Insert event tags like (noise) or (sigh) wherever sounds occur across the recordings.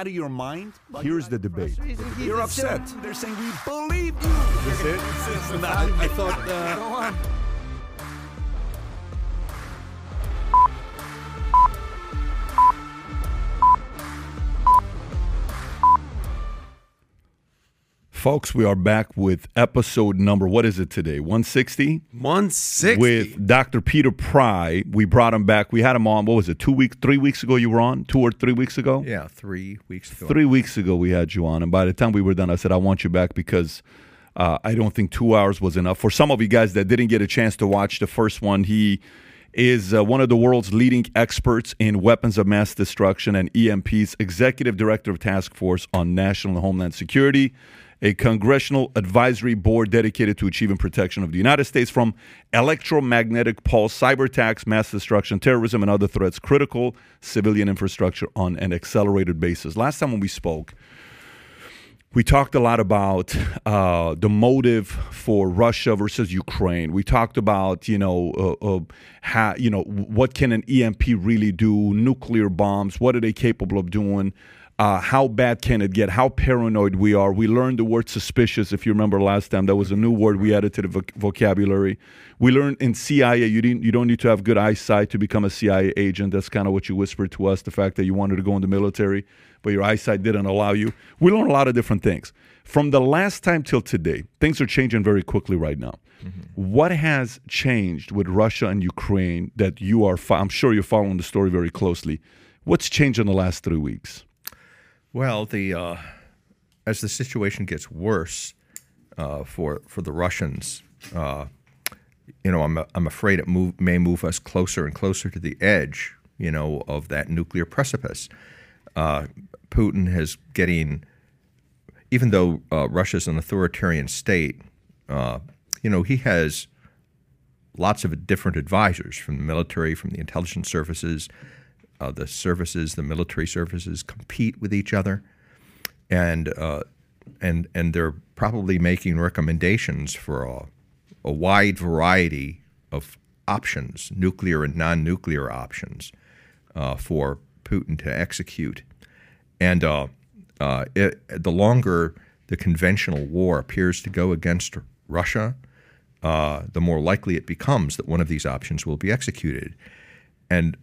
out of your mind? Here's the debate. You're upset. They're saying we believe you. Is it? This is not- I, I thought. Uh, (laughs) Folks, we are back with episode number, what is it today? 160? 160. With Dr. Peter Pry. We brought him back. We had him on, what was it, two weeks, three weeks ago you were on? Two or three weeks ago? Yeah, three weeks ago. Three weeks ago we had you on. And by the time we were done, I said, I want you back because uh, I don't think two hours was enough. For some of you guys that didn't get a chance to watch the first one, he is uh, one of the world's leading experts in weapons of mass destruction and EMPs, executive director of task force on national and homeland security, a congressional advisory board dedicated to achieving protection of the United States from electromagnetic pulse, cyber attacks, mass destruction, terrorism, and other threats, critical civilian infrastructure on an accelerated basis. Last time when we spoke, we talked a lot about uh, the motive for Russia versus Ukraine. We talked about you know uh, uh, you know what can an EMP really do? Nuclear bombs. What are they capable of doing? Uh, how bad can it get? How paranoid we are. We learned the word suspicious. If you remember last time, that was a new word we added to the voc- vocabulary. We learned in CIA you didn't you don't need to have good eyesight to become a CIA agent. That's kind of what you whispered to us. The fact that you wanted to go in the military, but your eyesight didn't allow you. We learned a lot of different things from the last time till today. Things are changing very quickly right now. What has changed with Russia and Ukraine that you are? Fo- I'm sure you're following the story very closely. What's changed in the last three weeks? Well, the uh, as the situation gets worse uh, for for the Russians, uh, you know, I'm I'm afraid it move, may move us closer and closer to the edge, you know, of that nuclear precipice. Uh, Putin has getting, even though uh, Russia's an authoritarian state, uh, you know, he has lots of different advisors from the military, from the intelligence services. Uh, the services, the military services, compete with each other, and uh, and and they're probably making recommendations for a, a wide variety of options, nuclear and non-nuclear options, uh, for Putin to execute. And uh, uh, it, the longer the conventional war appears to go against Russia, uh, the more likely it becomes that one of these options will be executed. And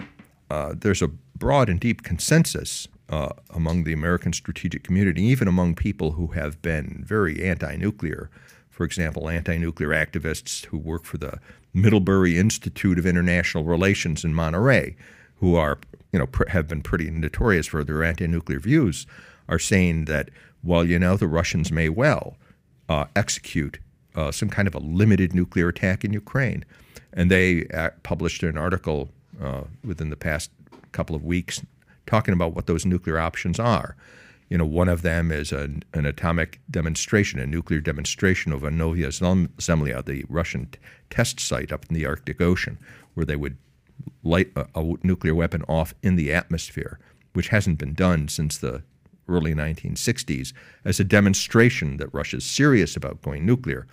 uh, there's a broad and deep consensus uh, among the American strategic community, even among people who have been very anti-nuclear. For example, anti-nuclear activists who work for the Middlebury Institute of International Relations in Monterey, who are, you know, pr- have been pretty notorious for their anti-nuclear views, are saying that, well, you know, the Russians may well uh, execute uh, some kind of a limited nuclear attack in Ukraine. And they uh, published an article uh, within the past couple of weeks talking about what those nuclear options are. You know, one of them is an, an atomic demonstration, a nuclear demonstration over Novaya Zem- Zemlya, the Russian t- test site up in the Arctic Ocean, where they would light a, a nuclear weapon off in the atmosphere, which hasn't been done since the early 1960s, as a demonstration that Russia's serious about going nuclear.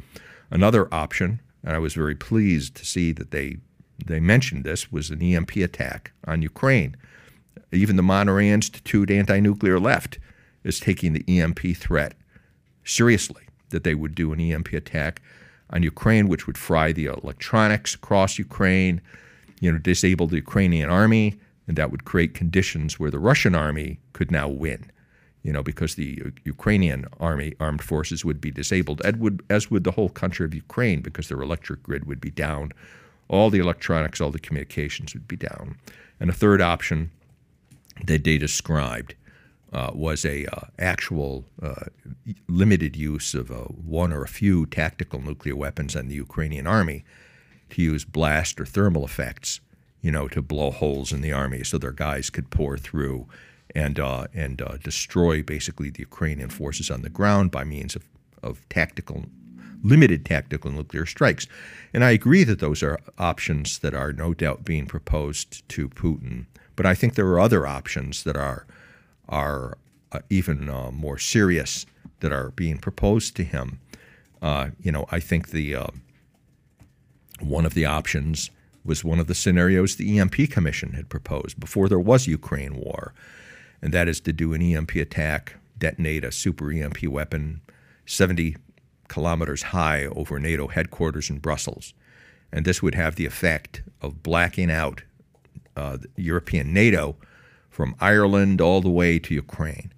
Another option, and I was very pleased to see that they they mentioned this, was an EMP attack on Ukraine. Even the Monterey Institute anti-nuclear left is taking the EMP threat seriously. That they would do an EMP attack on Ukraine, which would fry the electronics across Ukraine, you know, disable the Ukrainian army, and that would create conditions where the Russian army could now win. You know, because the Ukrainian army armed forces would be disabled, as would, as would the whole country of Ukraine, because their electric grid would be down, all the electronics, all the communications would be down. And a third option that they described uh, was a uh, actual uh, limited use of uh, one or a few tactical nuclear weapons on the Ukrainian army to use blast or thermal effects, you know, to blow holes in the army so their guys could pour through and uh, and uh, destroy basically the Ukrainian forces on the ground by means of, of tactical limited tactical nuclear strikes. And I agree that those are options that are no doubt being proposed to Putin. But I think there are other options that are are uh, even uh, more serious that are being proposed to him. Uh, you know, I think the uh, one of the options was one of the scenarios the EMP Commission had proposed before there was Ukraine war, and that is to do an EMP attack, detonate a super EMP weapon 70 kilometers high over NATO headquarters in Brussels. And this would have the effect of blacking out uh, European NATO from Ireland all the way to Ukraine.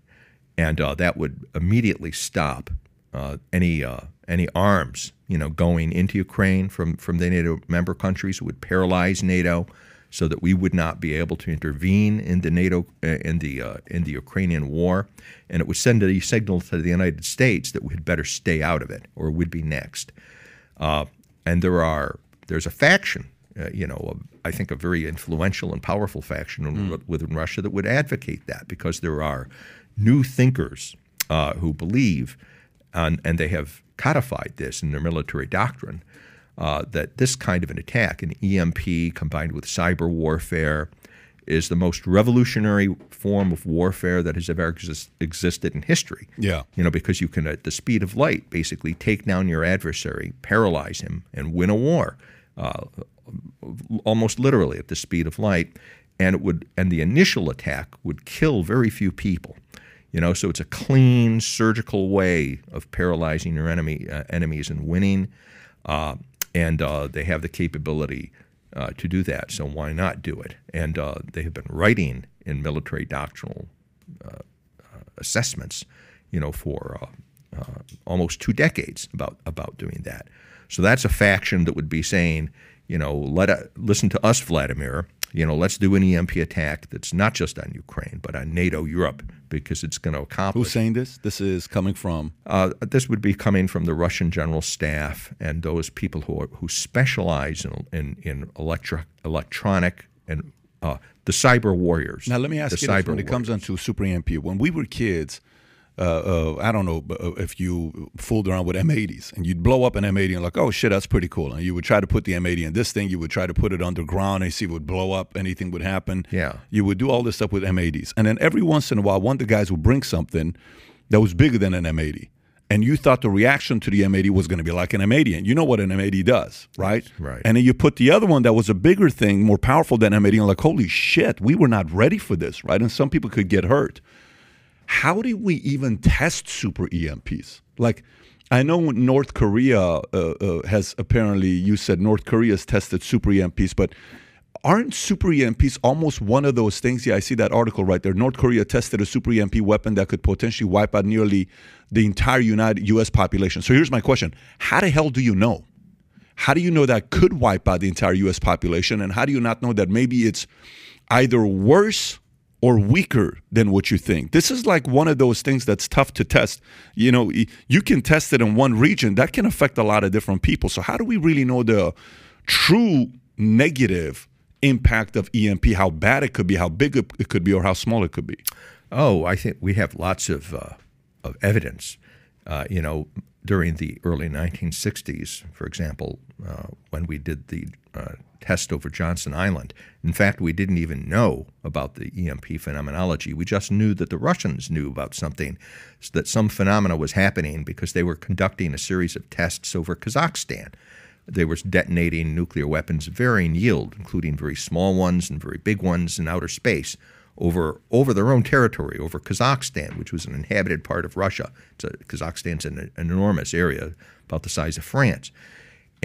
And uh, that would immediately stop uh, any uh, any arms, you know, going into Ukraine from, from the NATO member countries. It would paralyze NATO so that we would not be able to intervene in the NATO uh, in the uh, in the Ukrainian war, and it would send a signal to the United States that we had better stay out of it or we'd be next. Uh, and there are there's a faction, uh, you know, a, I think a very influential and powerful faction mm. within Russia that would advocate that because there are new thinkers uh, who believe, and, and they have codified this in their military doctrine uh, that this kind of an attack, an EMP combined with cyber warfare, is the most revolutionary form of warfare that has ever exist- existed in history. Yeah. You know, because you can, at the speed of light, basically take down your adversary, paralyze him, and win a war, uh, almost literally at the speed of light. And it would, and the initial attack would kill very few people. You know, so it's a clean, surgical way of paralyzing your enemy uh, enemies and winning. Uh, and uh, they have the capability uh, to do that. So why not do it? And uh, they have been writing in military doctrinal uh, uh, assessments, you know, for uh, almost two decades about about doing that. So that's a faction that would be saying, you know, let listen to us, Vladimir you know, let's do an EMP attack that's not just on Ukraine, but on NATO Europe, because it's going to accomplish. Who's saying this? This is coming from? Uh, this would be coming from the Russian general staff and those people who are, who specialize in in, in electro, electronic and uh, the cyber warriors. Now, let me ask you this: When warriors. it comes onto Super EMP, when we were kids, uh, uh, I don't know uh, if you fooled around with M80s and you'd blow up an M80 and like, oh shit, that's pretty cool. And you would try to put the M80 in this thing. You would try to put it underground and see if it would blow up. Anything would happen. Yeah. You would do all this stuff with M80s, and then every once in a while, one of the guys would bring something that was bigger than an M80. And you thought the reaction to the M80 was going to be like an M80, and you know what an M80 does, right? Right. And then you put the other one that was a bigger thing, more powerful than M80, and like, holy shit, we were not ready for this, right? And some people could get hurt how do we even test super EMPs? Like, I know North Korea uh, uh, has apparently, you said North Korea has tested super EMPs, but aren't super EMPs almost one of those things? Yeah, I see that article right there. North Korea tested a super EMP weapon that could potentially wipe out nearly the entire United U.S. population. So here's my question: How the hell do you know? How do you know that could wipe out the entire U.S. population, and how do you not know that maybe it's either worse or weaker than what you think. This is like one of those things that's tough to test. You know, you can test it in one region, that can affect a lot of different people. So, how do we really know the true negative impact of EMP, how bad it could be, how big it could be, or how small it could be? Oh, I think we have lots of, uh, of evidence. Uh, you know, during the early 1960s, for example, uh, when we did the uh, test over Johnston Island. In fact, we didn't even know about the EMP phenomenology. We just knew that the Russians knew about something, that some phenomena was happening because they were conducting a series of tests over Kazakhstan. They were detonating nuclear weapons of varying yield, including very small ones and very big ones in outer space, over over their own territory, over Kazakhstan, which was an inhabited part of Russia. A, Kazakhstan's an, an enormous area, about the size of France.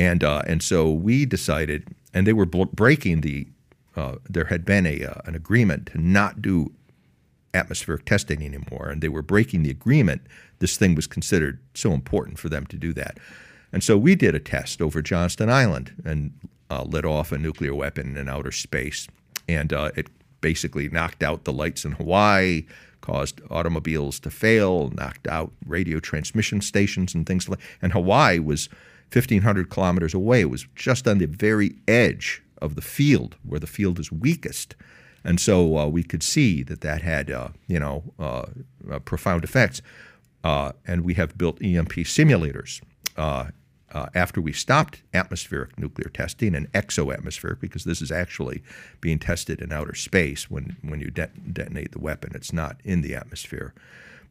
And uh, and so we decided, and they were breaking the. Uh, there had been a uh, an agreement to not do atmospheric testing anymore, and they were breaking the agreement. This thing was considered so important for them to do that, and so we did a test over Johnston Island and uh, lit off a nuclear weapon in outer space, and uh, it basically knocked out the lights in Hawaii, caused automobiles to fail, knocked out radio transmission stations and things like. And Hawaii was 1,500 kilometers away. It was just on the very edge of the field where the field is weakest. And so uh, we could see that that had, uh, you know, uh, uh profound effects. Uh, and we have built EMP simulators uh, after we stopped atmospheric nuclear testing and exoatmospheric, because this is actually being tested in outer space when, when you de- detonate the weapon. It's not in the atmosphere.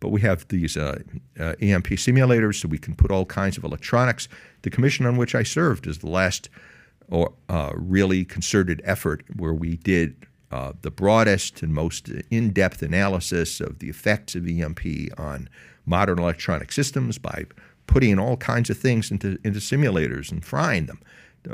But we have these uh, uh, EMP simulators, so we can put all kinds of electronics. The commission on which I served is the last or uh, really concerted effort where we did uh, the broadest and most in depth analysis of the effects of EMP on modern electronic systems by putting all kinds of things into, into simulators and frying them.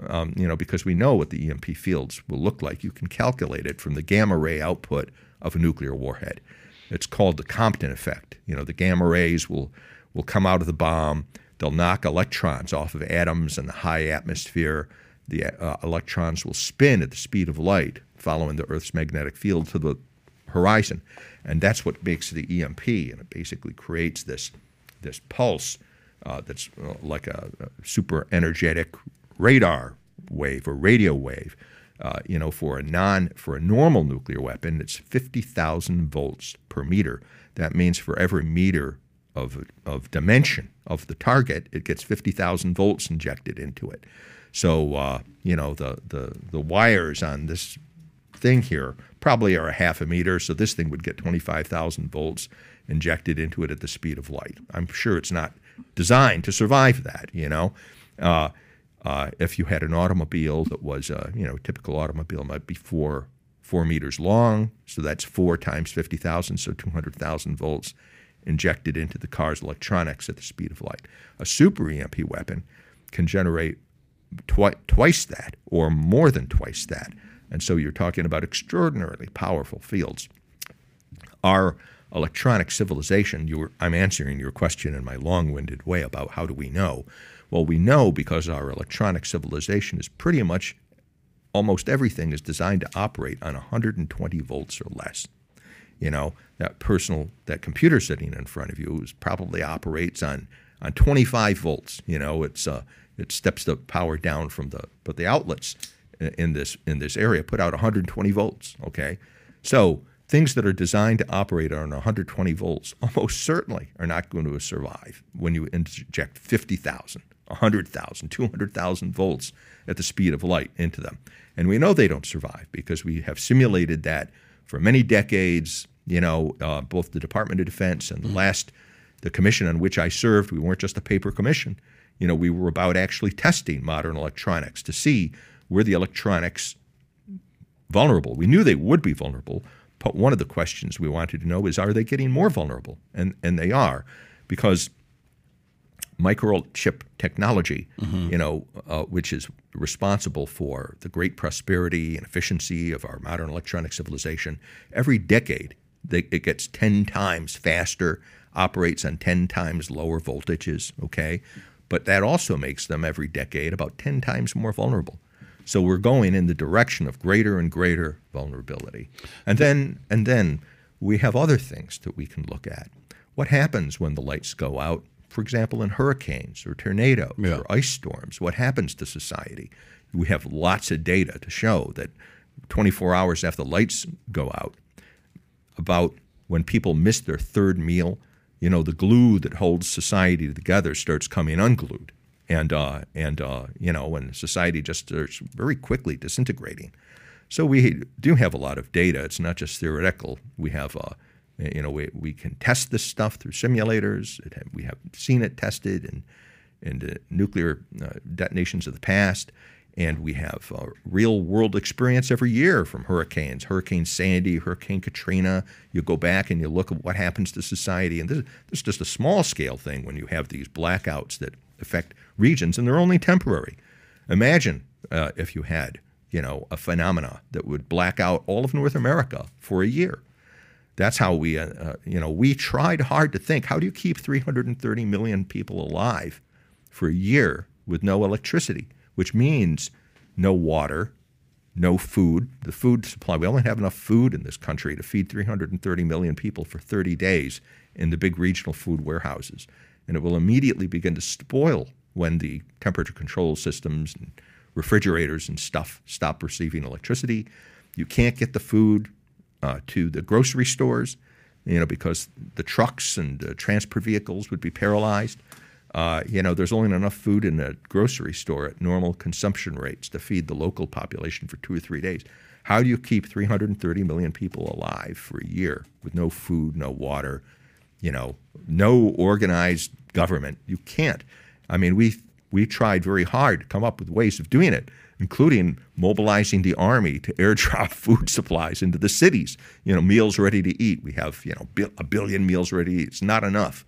Um, you know, because we know what the EMP fields will look like. You can calculate it from the gamma ray output of a nuclear warhead. It's called the Compton effect. You know, the gamma rays will will come out of the bomb. They'll knock electrons off of atoms in the high atmosphere. The uh, electrons will spin at the speed of light, following the Earth's magnetic field to the horizon, and that's what makes the EMP. And it basically creates this this pulse uh, that's uh, like a, a super energetic radar wave or radio wave. Uh, you know, for a non for a normal nuclear weapon, it's fifty thousand volts per meter. That means for every meter of of dimension of the target, it gets fifty thousand volts injected into it. So uh, you know the the the wires on this thing here probably are a half a meter. So this thing would get twenty five thousand volts injected into it at the speed of light. I'm sure it's not designed to survive that. You know. Uh, uh, if you had an automobile that was, uh, you know, a typical automobile might be four four meters long, so that's four times fifty thousand, so two hundred thousand volts injected into the car's electronics at the speed of light. A super EMP weapon can generate twi- twice that or more than twice that, and so you're talking about extraordinarily powerful fields. Our electronic civilization. I'm answering your question in my long-winded way about how do we know well, we know because our electronic civilization is pretty much almost everything is designed to operate on 120 volts or less. You know, that personal, that computer sitting in front of you is probably operates on, on 25 volts. You know, it's, uh, it steps the power down from the, but the outlets in this, in this area put out 120 volts. Okay. So things that are designed to operate on 120 volts (laughs) almost certainly are not going to survive when you inject 50,000 100,000, 200,000 volts at the speed of light into them. And we know they don't survive because we have simulated that for many decades. You know, uh, both the Department of Defense and the mm-hmm. last, the commission on which I served, we weren't just a paper commission. You know, we were about actually testing modern electronics to see were the electronics vulnerable. We knew they would be vulnerable, one of the questions we wanted to know is are they getting more vulnerable? And, and they are because microchip technology, mm-hmm. you know, uh, which is responsible for the great prosperity and efficiency of our modern electronic civilization. Every decade, they, it gets 10 times faster, operates on 10 times lower voltages, okay? But that also makes them every decade about 10 times more vulnerable. So we're going in the direction of greater and greater vulnerability. And then and then we have other things that we can look at. What happens when the lights go out for example, in hurricanes or tornadoes yeah. or ice storms, what happens to society? We have lots of data to show that 24 hours after the lights go out, about when people miss their third meal, you know, the glue that holds society together starts coming unglued. And, uh, and uh, you know, when society just starts very quickly disintegrating. So we do have a lot of data. It's not just theoretical. We have uh, you know, we, we can test this stuff through simulators. It, we have seen it tested in, in nuclear uh, detonations of the past. And we have uh, real world experience every year from hurricanes, Hurricane Sandy, Hurricane Katrina. You go back and you look at what happens to society. And this, this is just a small scale thing when you have these blackouts that affect regions, and they're only temporary. Imagine uh, if you had, you know, a phenomena that would black out all of North America for a year that's how we, uh, uh, you know, we tried hard to think how do you keep 330 million people alive for a year with no electricity, which means no water, no food. The food supply, we only have enough food in this country to feed 330 million people for 30 days in the big regional food warehouses. And it will immediately begin to spoil when the temperature control systems and refrigerators and stuff stop receiving electricity. You can't get the food uh, to the grocery stores, you know, because the trucks and uh, transport vehicles would be paralyzed. Uh, you know, there's only enough food in a grocery store at normal consumption rates to feed the local population for two or three days. How do you keep 330 million people alive for a year with no food, no water, you know, no organized government? You can't. I mean, we we tried very hard to come up with ways of doing it, including mobilizing the army to (laughs) airdrop food supplies into the cities. You know, meals ready to eat. We have you know a billion meals ready to eat. It's not enough,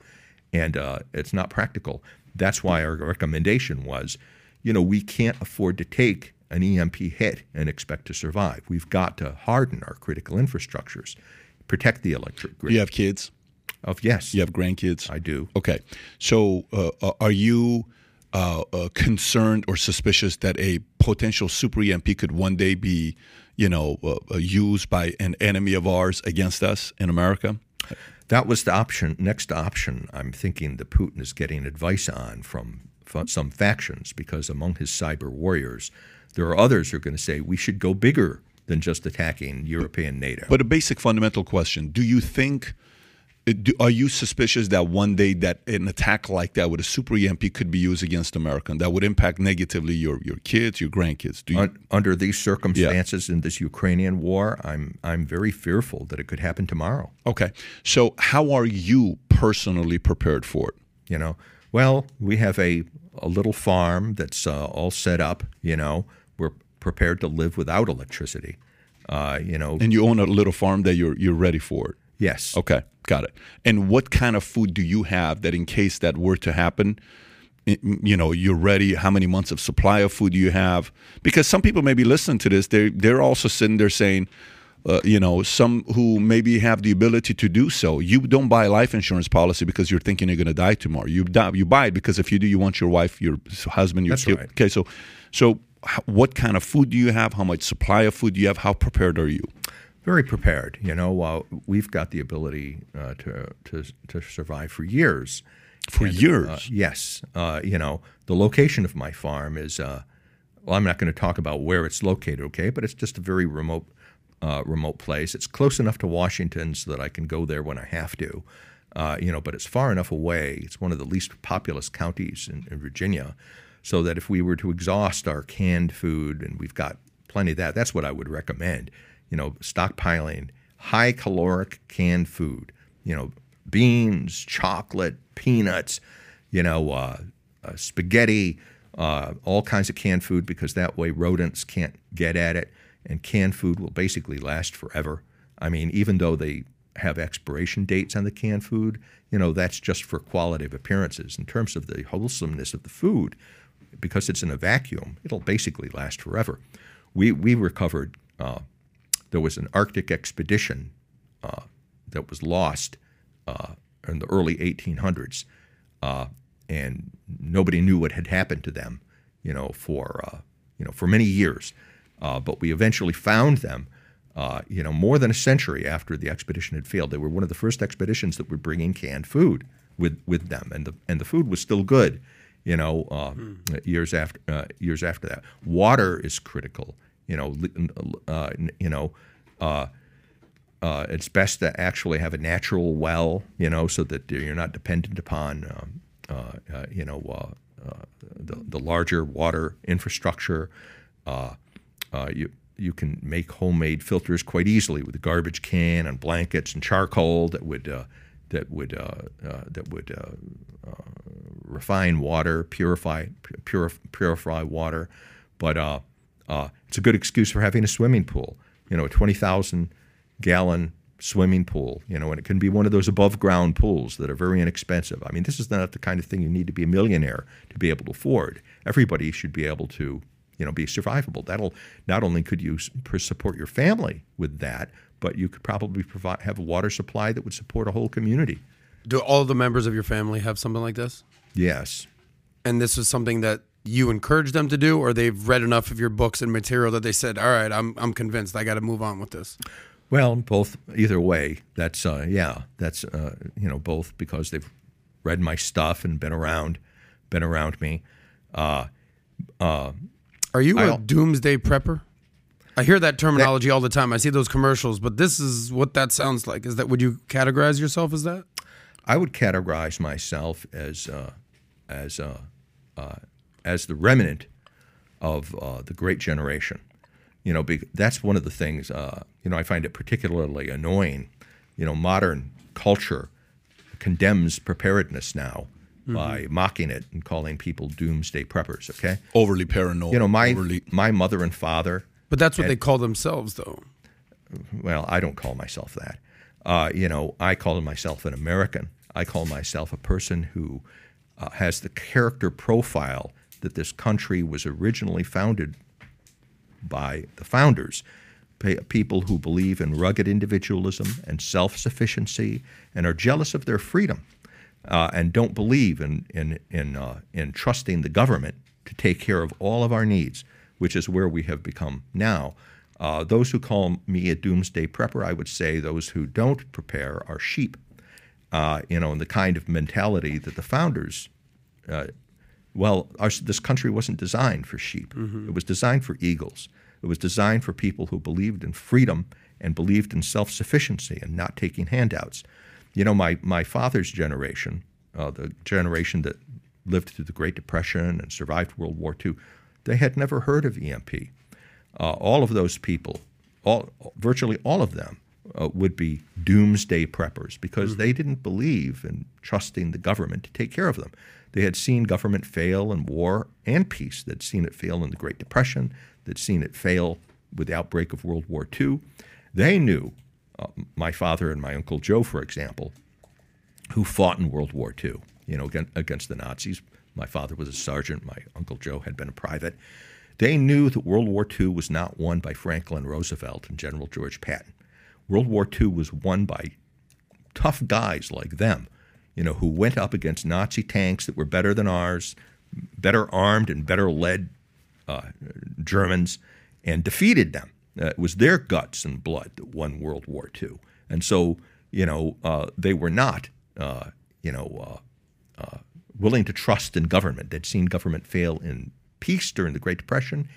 and uh, it's not practical. That's why our recommendation was, you know, we can't afford to take an EMP hit and expect to survive. We've got to harden our critical infrastructures, protect the electric grid. You have kids. Of yes, You have grandkids. I do. Okay, so uh, uh, are you uh, uh, concerned or suspicious that a potential super EMP could one day be, you know, uh, uh, used by an enemy of ours against us in America? That was the option. Next option, I'm thinking that Putin is getting advice on from, from some factions because among his cyber warriors, there are others who are going to say we should go bigger than just attacking European NATO. But a basic fundamental question: Do you think? Do, are you suspicious that one day that an attack like that with a super EMP could be used against America and that would impact negatively your, your kids, your grandkids? Do you, Un- under these circumstances in this Ukrainian war, I'm I'm very fearful that it could happen tomorrow. okay, so how are you personally prepared for it? You know, well, we have a a little farm that's uh, all set up. You know, we're prepared to live without electricity. Uh, you know, And you own a little farm that you're you're ready for it. Yes. Okay, got it. And what kind of food do you have that, in case that were to happen, you know, you're ready? How many months of supply of food do you have? Because some people may be listening to this. They they're also sitting there saying, uh, you know, some who maybe have the ability to do so. You don't buy a life insurance policy because you're thinking you're going to die tomorrow. You die, you buy it because if you do, you want your wife, your husband, your That's kid. right. Okay, so so what kind of food do you have? How much supply of food do you have? How prepared are you? Very prepared. You know, uh, we've got the ability uh, to, to to survive for years. For years. Uh, yes, uh, you know, the location of my farm is. Uh, well, I'm not going to talk about where it's located, okay? But it's just a very remote, uh, remote place. It's close enough to Washington so that I can go there when I have to. Uh, you know, but it's far enough away. It's one of the least populous counties in, in Virginia, so that if we were to exhaust our canned food, and we've got plenty of that, that's what I would recommend. You know, stockpiling high caloric canned food. You know, beans, chocolate, peanuts. You know, uh, uh, spaghetti, uh, all kinds of canned food because that way rodents can't get at it, and canned food will basically last forever. I mean, even though they have expiration dates on the canned food, you know, that's just for quality of appearances. In terms of the wholesomeness of the food, because it's in a vacuum, it'll basically last forever. We we recovered. Uh, there was an Arctic expedition uh, that was lost uh, in the early 1800s, uh, and nobody knew what had happened to them, you know, for uh, you know for many years. Uh, but we eventually found them, uh, you know, more than a century after the expedition had failed. They were one of the first expeditions that were bringing canned food with with them, and the and the food was still good, you know, uh, years after uh, years after that. Water is critical, you know, uh, you know. Uh, uh, it's best to actually have a natural well, you know, so that you're not dependent upon, um, uh, uh, you know, uh, the, the larger water infrastructure. You you can make homemade filters quite easily with a garbage can and blankets and charcoal that would that would that would refine water, purify purif- purify water. But uh, it's a good excuse for having a swimming pool. You know, a twenty thousand gallon swimming pool, you know, and it can be one of those above ground pools that are very inexpensive. I mean, this is not the kind of thing you need to be a millionaire to be able to afford. Everybody should be able to, you know, be survivable. That'll not only could you support your family with that, but you could probably provide have a water supply that would support a whole community. Do all the members of your family have something like this? Yes. And this is something that you encourage them to do, or they've read enough of your books and material that they said, "All right, I'm I'm convinced. I got to move on with this." Well, both either way. That's uh, yeah. That's uh, you know both because they've read my stuff and been around, been around me. Uh, Are you I a doomsday prepper? I hear that terminology all the time. I see those commercials, but this is what that sounds like. Is that would you categorize yourself as that? I would categorize myself as uh, as uh, uh, as the remnant of uh, the Great Generation. You know, be, that's one of the things. Uh, you know, I find it particularly annoying. You know, modern culture condemns preparedness now. by mocking it and calling people doomsday preppers. Okay, Overly paranoid. you know my overly, my mother and father. But that's what they call themselves, though. Well, I don't call myself that. Uh, you know, I call myself an American. I call myself a person who uh, has the character profile that this country was originally founded by the founders. People who believe in rugged individualism and self sufficiency and are jealous of their freedom uh, and don't believe in, in, in, uh, in trusting the government to take care of all of our needs, which is where we have become now. Uh, those who call me a doomsday prepper, I would say those who don't prepare are sheep. Uh, you know, and the kind of mentality that the founders uh, well, our, this country wasn't designed for sheep. It was designed for eagles. It was designed for people who believed in freedom and believed in self sufficiency and not taking handouts. You know, my, my father's generation, uh, the generation that lived through the Great Depression and survived World War II, they had never heard of EMP. Uh, all of those people, all, virtually all of them, uh, would be doomsday preppers because they didn't believe in trusting the government to take care of them. They had seen government fail in war and peace. They'd seen it fail in the Great Depression. They'd seen it fail with the outbreak of World War II. They knew, uh, my father and my uncle Joe, for example, who fought in World War II, you know, against, against the Nazis. My father was a sergeant. My uncle Joe had been a private. They knew that World War II was not won by Franklin Roosevelt and General George Patton. World War II was won by tough guys like them, you know, who went up against Nazi tanks that were better than ours, better armed and better led uh, Germans, and defeated them. Uh, it was their guts and blood that won World War II. And so, you know, uh, they were not, uh, you know, uh, uh, willing to trust in government. They'd seen government fail in peace during the Great Depression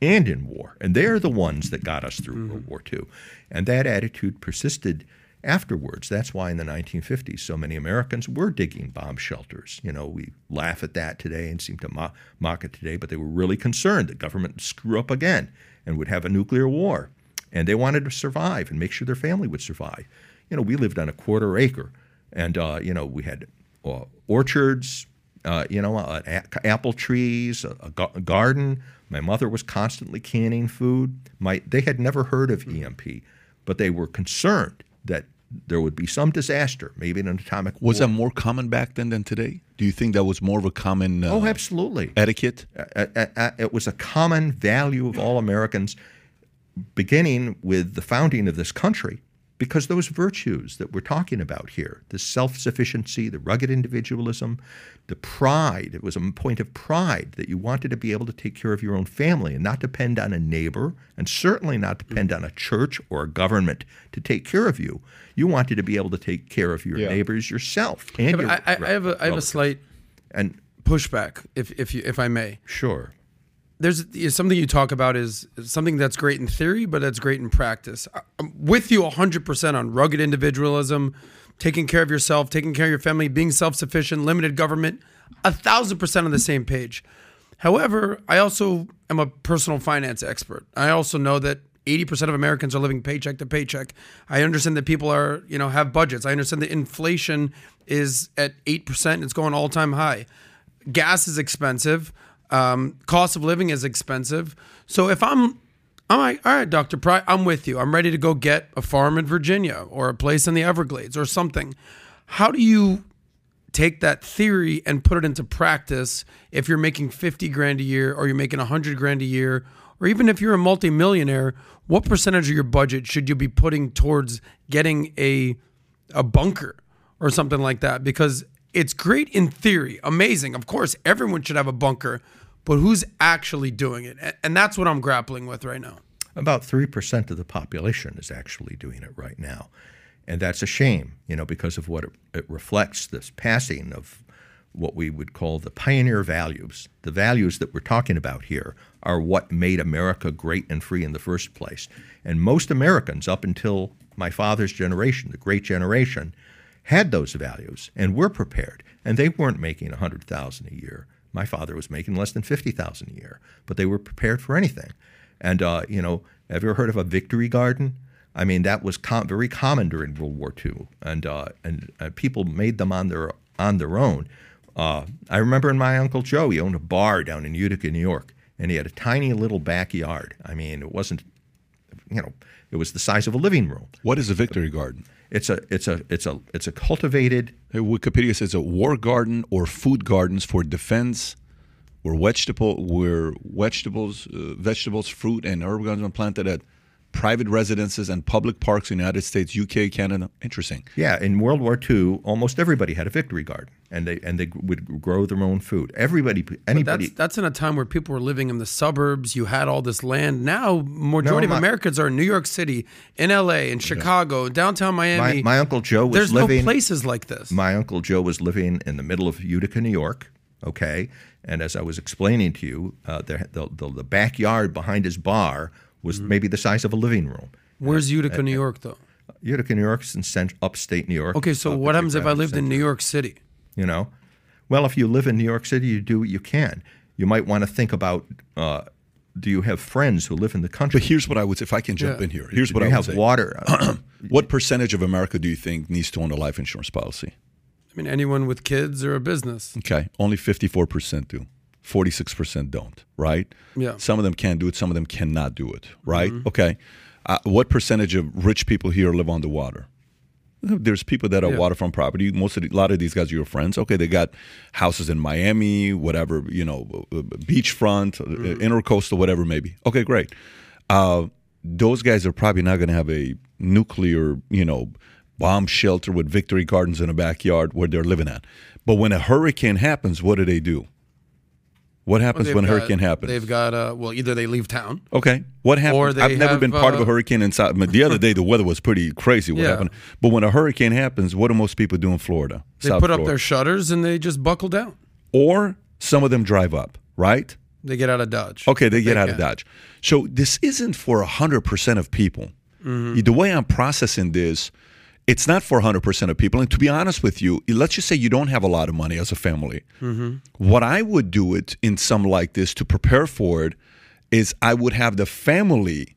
and in war. And they're the ones that got us through World War II. And that attitude persisted afterwards. That's why in the 1950s, so many Americans were digging bomb shelters. You know, we laugh at that today and seem to mo- mock it today, but they were really concerned that government would screw up again and would have a nuclear war. And they wanted to survive and make sure their family would survive. You know, we lived on a quarter acre, and uh, you know we had uh, orchards, uh, you know, uh, a- apple trees, a, a garden. My mother was constantly canning food. My they had never heard of EMP, but they were concerned that there would be some disaster, maybe an atomic was that more common back then than today? Do you think that was more of a common uh, Oh, absolutely. etiquette? Uh, uh, uh, it was a common value of all Americans, beginning with the founding of this country, because those virtues that we're talking about here the self sufficiency, the rugged individualism, the pride it was a point of pride that you wanted to be able to take care of your own family and not depend on a neighbor, and certainly not depend on a church or a government to take care of you. You wanted to be able to take care of your Yeah. neighbors yourself. And But your I, I, I have a I have a slight And pushback, if if you, if I may. sure. There's something you talk about is something that's great in theory, but that's great in practice. I'm with you 100% on rugged individualism, taking care of yourself, taking care of your family, being self sufficient, limited government, a thousand percent on the same page. However, I also am a personal finance expert. I also know that 80% of Americans are living paycheck to paycheck. I understand that people are, you know, have budgets. I understand that inflation is at 8%, it's going all time high. Gas is expensive. Um, cost of living is expensive. So if I'm, I'm like, all right, Dr. Pry, I'm with you. I'm ready to go get a farm in Virginia or a place in the Everglades or something. How do you take that theory and put it into practice if you're making 50 grand a year or you're making 100 grand a year or even if you're a multimillionaire what percentage of your budget should you be putting towards getting a a bunker or something like that because it's great in theory amazing of course everyone should have a bunker but who's actually doing it and that's what I'm grappling with right now About 3% of the population is actually doing it right now. And that's a shame, you know, because of what it, it reflects this passing of what we would call the pioneer values. The values that we're talking about here are what made America great and free in the first place. And most Americans, up until my father's generation, the great generation, had those values and were prepared. And they weren't making 100000 a year. My father was making less than 50000 a year, but they were prepared for anything. And uh, you know, have you ever heard of a victory garden? I mean, that was com- very common during World War II, and uh, and uh, people made them on their on their own. Uh, I remember in my uncle Joe, he owned a bar down in Utica, New York, and he had a tiny little backyard. I mean, it wasn't, you know, it was the size of a living room. What is a victory garden? It's a it's a it's a it's a cultivated Wikipedia says a war garden or food gardens for defense, where vegetable where vegetables, uh, vegetables, fruit, and herb gardens are planted at private residences and public parks in the United States, UK, Canada. Interesting. Yeah, in World War II, almost everybody had a victory garden, and they and they would grow their own food. Everybody, anybody. That's that's in a time where people were living in the suburbs. You had all this land. Now, majority my- of Americans are in New York City, in L.A., in Chicago, downtown Miami. my uncle Joe was There's living. no places like this. My uncle Joe was living in the middle of Utica, New York. Okay, and as I was explaining to you, uh, the, the the the backyard behind his bar was Mm-hmm. maybe the size of a living room. Where's Utica, New York, though? Utica, New York's in cent- upstate New York. Okay, so what happens if I lived in New York City? you know well if you live in new york city you do what you can you might want to think about uh, do you have friends who live in the country But here's what I would say, if I can jump Yeah. in here. Here's do what I would have say. water Uh, (clears throat) What percentage of America do you think needs to own a life insurance policy? I mean, anyone with kids or a business. Okay, only 54% do. 46% don't, right? Yeah. Some of them can do it, some of them cannot do it, right? Okay. Uh, what percentage of rich people here live on the water? There's people that are Yeah. waterfront property. Most of the, a lot of these guys are your friends. Okay, they got houses in Miami, whatever, you know, uh, beachfront, uh, intercoastal, whatever, maybe. Okay, great. Uh, those guys are probably not going to have a nuclear, you know, bomb shelter with victory gardens in a backyard where they're living at. But when a hurricane happens, what do they do? What happens They've when a got- hurricane happens? They've got uh, well, either they leave town. Okay. What Or happened? I've never have, been part of a uh, hurricane inside. but The other day, the weather was pretty crazy. What Yeah. happened? But when a hurricane happens, what do most people do in Florida? They South put up their shutters and they just buckle down. or some of them drive up, right? They get out of Dodge. Okay, they get out of. Dodge. So this isn't for 100% of people. Mm-hmm. The way I'm processing this, it's not for 100% of people. And to be honest with you, let's just say you don't have a lot of money as a family. Mm-hmm. What I would do it in some like this to prepare for it is I would have the family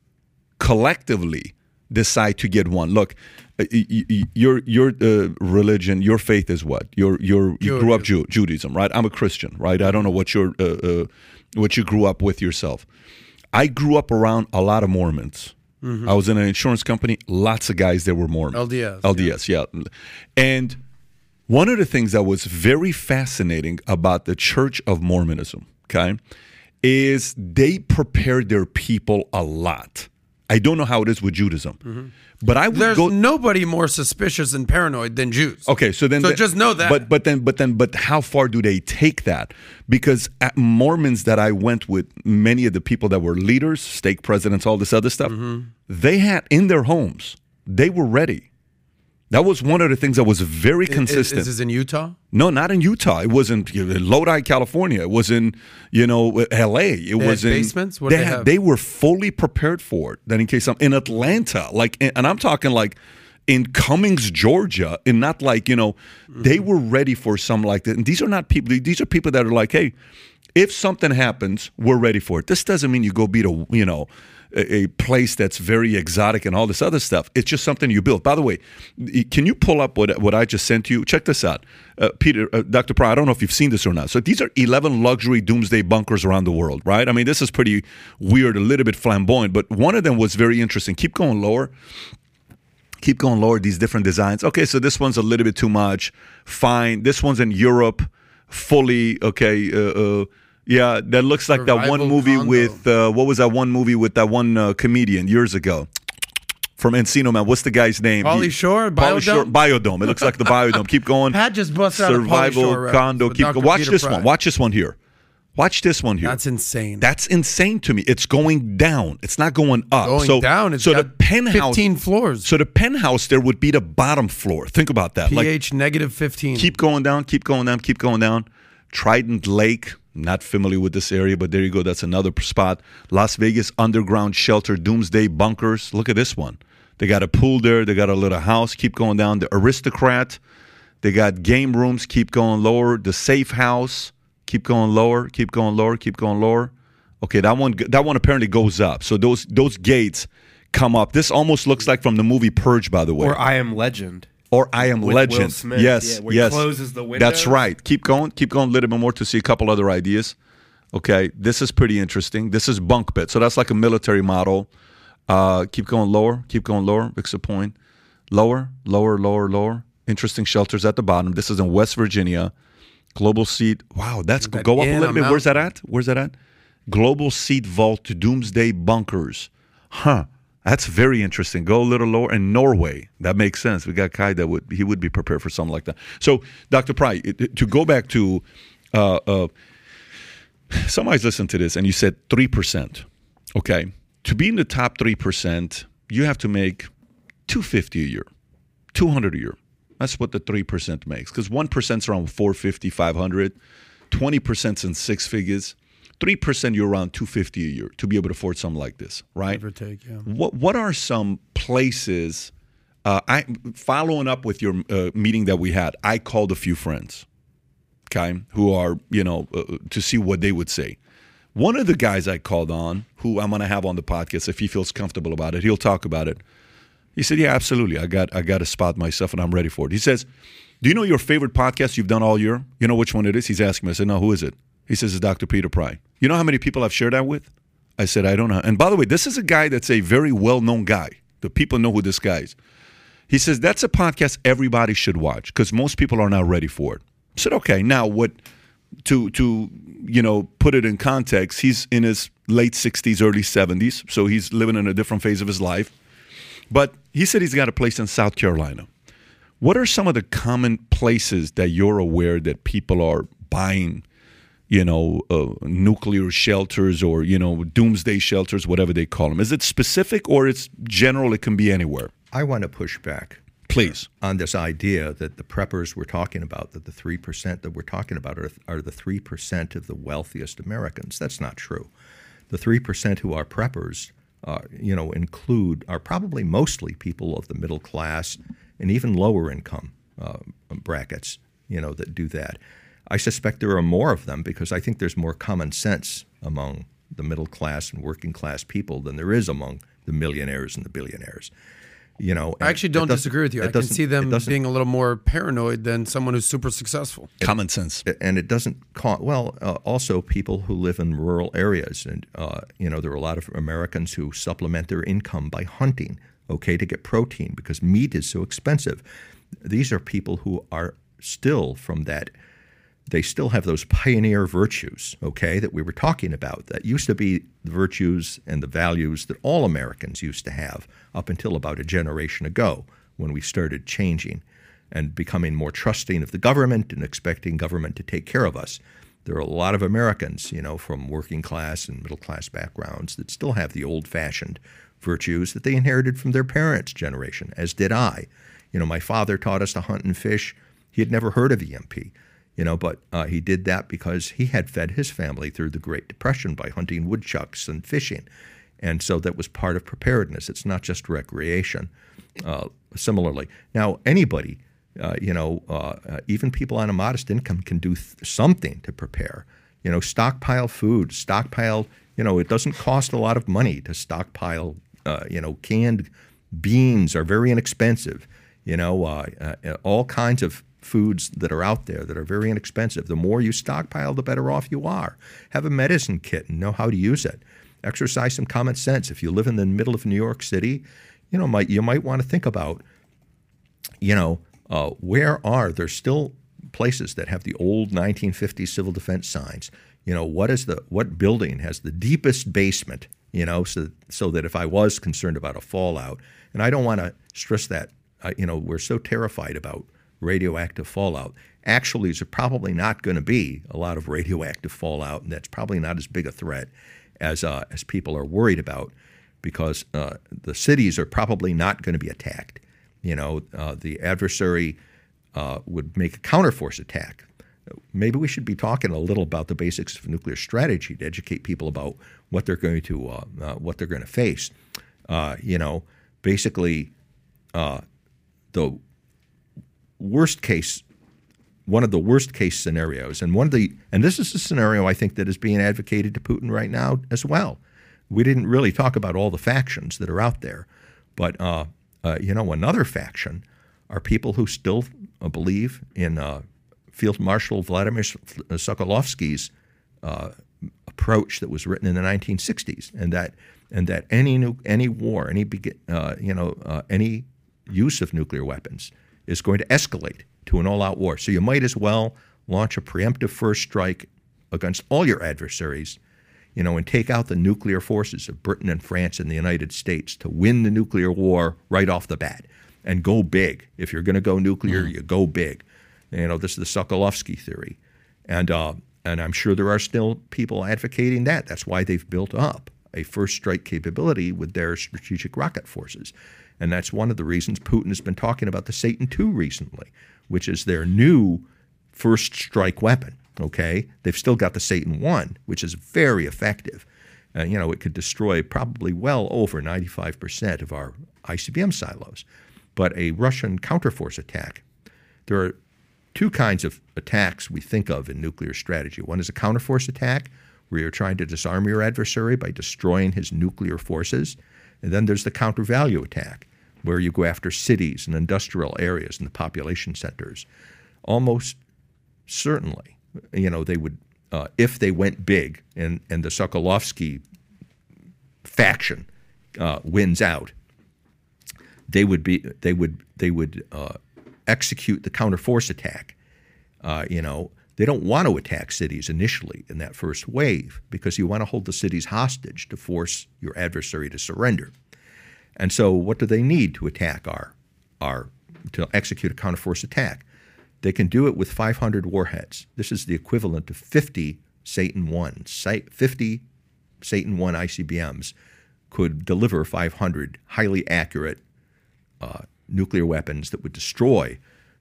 collectively decide to get one. Look, uh, your your uh, religion, your faith is what? Your your you grew up Ju- Judaism, right? I'm a Christian, right? I don't know what your uh, uh, what you grew up with yourself. I grew up around a lot of Mormons. Mm-hmm. I was in an insurance company. Lots of guys that were Mormon. LDS, LDS, yeah. And one of the things that was very fascinating about the Church of Mormonism, okay, is they prepared their people a lot. I don't know how it is with Judaism, mm-hmm. But I would There's go. nobody more suspicious and paranoid than Jews. Okay, so then, So the- just know that. But but then but then but how far do they take that? Because at Mormons that I went with, many of the people that were leaders, stake presidents, all this other stuff, Mm-hmm. they had in their homes, they were ready. That was one of the things that was very Is- consistent. Is, this in Utah? No, not in Utah. It wasn't you Lodi, California. It was in you know L.A. It They was in basements? What they, they had- they were fully prepared for it. That in case I'm in Atlanta, like, and I'm talking like in Cummings, Georgia, and not like you know they Mm-hmm. were ready for something like that. And these are not people. These are people that are like, hey, if something happens, we're ready for it. This doesn't mean you go beat a you know. A place that's very exotic and all this other stuff. It's just something you build. By the way, can you pull up what what I just sent you? Check this out, uh, Peter, uh, Dr. Pryor. I don't know if you've seen this or not. So these are 11 luxury doomsday bunkers around the world, right? I mean, this is pretty weird, a little bit flamboyant, but one of them was very interesting. Keep going lower keep going lower these different designs okay so this one's a little bit too much fine this one's in europe fully okay uh, uh, yeah that looks like that one movie with uh, what was that one movie with that one uh, comedian years ago from Encino Man. What's the guy's name? Pauly Shore? Pauly Shore- Biodome? Biodome. It looks like the Biodome. Keep going. (laughs) Pat just busted out Survival Shore condo. Keep Dr. going. Watch Peter this one. Watch this one here. Watch this one here. That's insane. That's insane to me. It's going down. It's not going up. Going so, down. It's so the penthouse, 15 floors. So the penthouse there would be the bottom floor. Think about that. Like pH negative 15. keep going down, keep going down, keep going down. Trident Lake. Not familiar with this area, but there you go. That's another spot. Las Vegas underground shelter, doomsday bunkers. Look at this one. They got a pool there. They got a little house. Keep going down. The Aristocrat. They got game rooms. Keep going lower. The Safe House. Keep going lower. Keep going lower. Keep going lower. Okay, that one. That one apparently goes up. So those those gates come up. This almost looks like from the movie Purge, by the way. Or I Am Legend. Or I Am With Legend. Smith, yes, yeah, yes. closes the That's right. Keep going. Keep going a little bit more to see a couple other ideas. Okay, this is pretty interesting. This is bunk bed. So that's like a military model. Uh, keep going lower. Keep going lower. Fix a point. Lower, lower, lower, lower. Interesting shelters at the bottom. This is in West Virginia. Global Seed. Wow, that's That go up a little bit. Where's that at? Where's that at? Global Seed Vault to Doomsday Bunkers. Huh. That's very interesting. Go a little lower. And Norway. That makes sense. We got Kai that would he would be prepared for something like that. So, Dr. Pry, to go back to uh, uh, somebody's listened to this and you said 3%. Okay. To be in the top 3%, you have to make 250 a year, 200 a year. That's what the 3% makes. Because 1% is around 450, 500, 20% in six figures. 3% you're around 250 a year to be able to afford something like this, right? Give or take, yeah. What what are some places? Uh, I following up with your uh, meeting that we had. I called a few friends, okay, who are you know uh, to see what they would say. One of the guys I called on, who I'm going to have on the podcast, if he feels comfortable about it, he'll talk about it. He said, "Yeah, absolutely. I got I got a spot myself, and I'm ready for it." He says, "Do you know your favorite podcast you've done all year? You know which one it is?" He's asking me. I said, "No, who is it?" He says, "It's Dr. Peter Pry." You know how many people I've shared that with? I said, "I don't know." And by the way, this is a guy that's a very well-known guy. The people know who this guy is. He says that's a podcast everybody should watch because most people are not ready for it. I said, "Okay, now what?" To to you know put it in context, he's in his late 60s, early 70s, so he's living in a different phase of his life. But he said he's got a place in South Carolina. What are some of the common places that you're aware that people are buying, you know, uh, nuclear shelters or, you know, doomsday shelters, whatever they call them? Is it specific or it's general? It can be anywhere. I want to push back Please. on this idea that the preppers we're talking about, that the 3% that we're talking about are, are the 3% of the wealthiest Americans. That's not true. The 3% who are preppers, uh, you know, include, are probably mostly people of the middle class and even lower income uh, brackets, you know, that do that. I suspect there are more of them because I think there's more common sense among the middle class and working class people than there is among the millionaires and the billionaires. You know, I actually don't disagree with you. I can see them being a little more paranoid than someone who's super successful. Common sense. and it doesn't cost well uh, also people who live in rural areas and uh, you know there are a lot of americans who supplement their income by hunting okay to get protein because meat is so expensive these are people who are still from that they still have those pioneer virtues, okay, that we were talking about. That used to be the virtues and the values that all Americans used to have up until about a generation ago when we started changing and becoming more trusting of the government and expecting government to take care of us. There are a lot of Americans, you know, from working class and middle class backgrounds that still have the old fashioned virtues that they inherited from their parents' generation, as did I. You know, my father taught us to hunt and fish. He had never heard of EMP you know, but uh, he did that because he had fed his family through the Great Depression by hunting woodchucks and fishing. And so that was part of preparedness. It's not just recreation. Uh, similarly, now anybody, uh, you know, uh, uh, even people on a modest income can do th- something to prepare. You know, stockpile food, stockpile. You know, it doesn't cost a lot of money to stockpile. Uh, you know, canned beans are very inexpensive. You know, all kinds of foods that are out there that are very inexpensive. The more you stockpile, the better off you are. Have a medicine kit and know how to use it. Exercise some common sense. If you live in the middle of New York City, you know, might you might want to think about, you know, uh, where are there still places that have the old 1950s civil defense signs? You know, what is the what building has the deepest basement? You know, so so that if I was concerned about a fallout, and I don't want to stress that, uh, you know, we're so terrified about radioactive fallout. Actually, there's probably not going to be a lot of radioactive fallout, and that's probably not as big a threat as uh, as people are worried about, because uh, the cities are probably not going to be attacked. You know, uh, the adversary uh, would make a counterforce attack. Maybe we should be talking a little about the basics of nuclear strategy to educate people about what they're going to uh, uh, what they're going to face. You know, basically, the worst case, one of the worst case scenarios, and one of the, and this is a scenario I think that is being advocated to Putin right now as well. We didn't really talk about all the factions that are out there, but uh, uh, you know, another faction are people who still uh, believe in uh, Field Marshal Vladimir Sokolovsky's uh, approach that was written in the 1960s, and that and that any nu- any war, any uh, you know uh, any use of nuclear weapons is going to escalate to an all-out war. So you might as well launch a preemptive first strike against all your adversaries, you know, and take out the nuclear forces of Britain and France and the United States to win the nuclear war right off the bat and go big. If you're going to go nuclear, you go big. You know, this is the Sokolovsky theory, and uh, and I'm sure there are still people advocating that. That's why they've built up a first strike capability with their strategic rocket forces. And that's one of the reasons Putin has been talking about the Satan II recently, which is their new first strike weapon. Okay, they've still got the Satan One, which is very effective. Uh, you know, it could destroy probably well over 95% of our ICBM silos. But a Russian counterforce attack, there are two kinds of attacks we think of in nuclear strategy. One is a counterforce attack, where you're trying to disarm your adversary by destroying his nuclear forces. And then there's the counter-value attack, where you go after cities and industrial areas and the population centers. Almost certainly, you know, they would, uh, if they went big and, and the Sokolovsky faction uh, wins out, they would be they would they would uh, execute the counterforce attack. Uh, you know, they don't want to attack cities initially in that first wave because you want to hold the cities hostage to force your adversary to surrender. And so, what do they need to attack our our to execute a counterforce attack? They can do it with 500 warheads. This is the equivalent of 50 Satan 1, 50 Satan 1 ICBMs could deliver 500 highly accurate uh, nuclear weapons that would destroy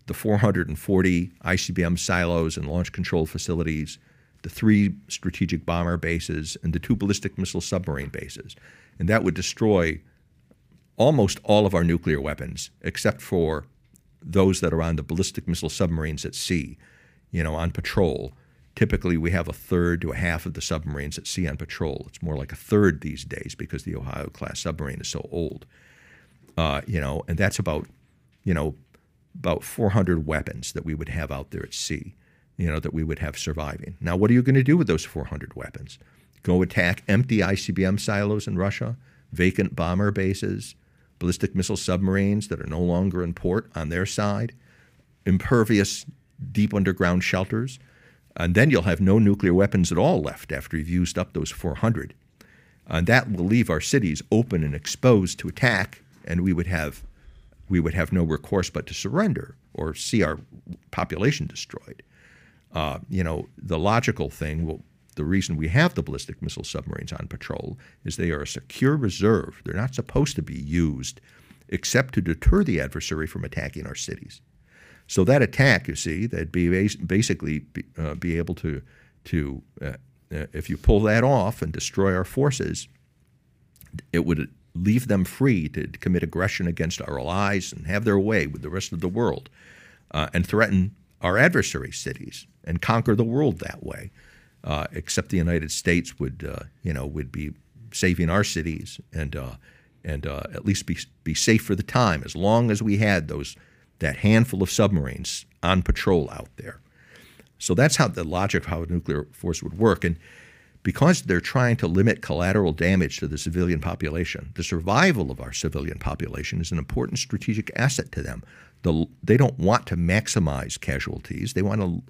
the 440 ICBM silos and launch control facilities, the three strategic bomber bases, and the two ballistic missile submarine bases. And that would destroy almost all of our nuclear weapons, except for those that are on the ballistic missile submarines at sea, you know, on patrol. Typically, we have a third to a half of the submarines at sea on patrol. It's more like a third these days because the Ohio class submarine is so old. Uh, you know, and that's about, you know, about 400 weapons that we would have out there at sea, you know, that we would have surviving. Now, what are you going to do with those 400 weapons? Go attack empty ICBM silos in Russia, vacant bomber bases, ballistic missile submarines that are no longer in port on their side, impervious deep underground shelters, and then you'll have no nuclear weapons at all left after you've used up those 400. And that will leave our cities open and exposed to attack, and we would have we would have no recourse but to surrender or see our population destroyed. Uh, you know, the logical thing, well, the reason we have the ballistic missile submarines on patrol is they are a secure reserve. They're not supposed to be used except to deter the adversary from attacking our cities. So that attack, you see, that'd be basically be, uh, be able to to uh, uh, if you pull that off and destroy our forces, it would leave them free to commit aggression against our allies and have their way with the rest of the world uh, and threaten our adversary cities and conquer the world that way. Uh, except the United States would, uh, you know, would be saving our cities and uh, and uh, at least be be safe for the time as long as we had those that handful of submarines on patrol out there. So that's how the logic of how a nuclear force would work. And because they're trying to limit collateral damage to the civilian population, the survival of our civilian population is an important strategic asset to them. The, they don't want to maximize casualties, they want to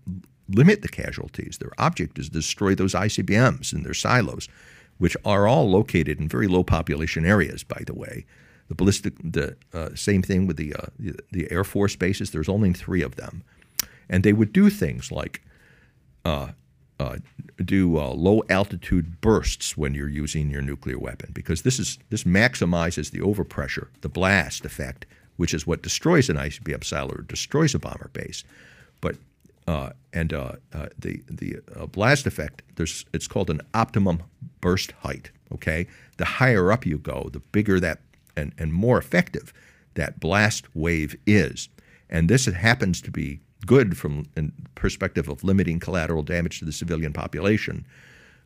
limit the casualties. Their object is to destroy those ICBMs and their silos, which are all located in very low population areas, by the way. The ballistic, the uh, same thing with the, uh, the, the Air Force bases. There's only three of them, and they would do things like uh, uh, do uh, low altitude bursts when you're using your nuclear weapon because this is this maximizes the overpressure, the blast effect, which is what destroys an ICBM silo or destroys a bomber base. But and uh, uh, the the uh, blast effect, there's it's called an optimum burst height. Okay, the higher up you go, the bigger that and, and more effective that blast wave is. And this happens to be good from the perspective of limiting collateral damage to the civilian population,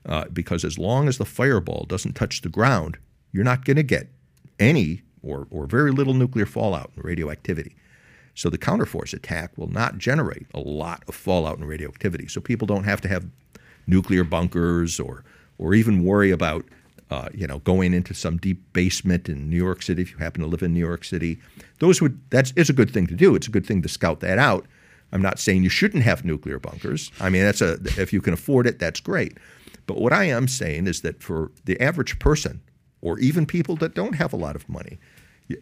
uh, because as long as the fireball doesn't touch the ground, you're not going to get any or, or very little nuclear fallout and radioactivity. So the counterforce attack will not generate a lot of fallout and radioactivity. So people don't have to have nuclear bunkers or or even worry about uh, you know going into some deep basement in New York City if you happen to live in New York City. Those would that's it's a good thing to do. It's a good thing to scout that out. I'm not saying you shouldn't have nuclear bunkers. I mean that's a if you can afford it, that's great. But what I am saying is that for the average person, or even people that don't have a lot of money,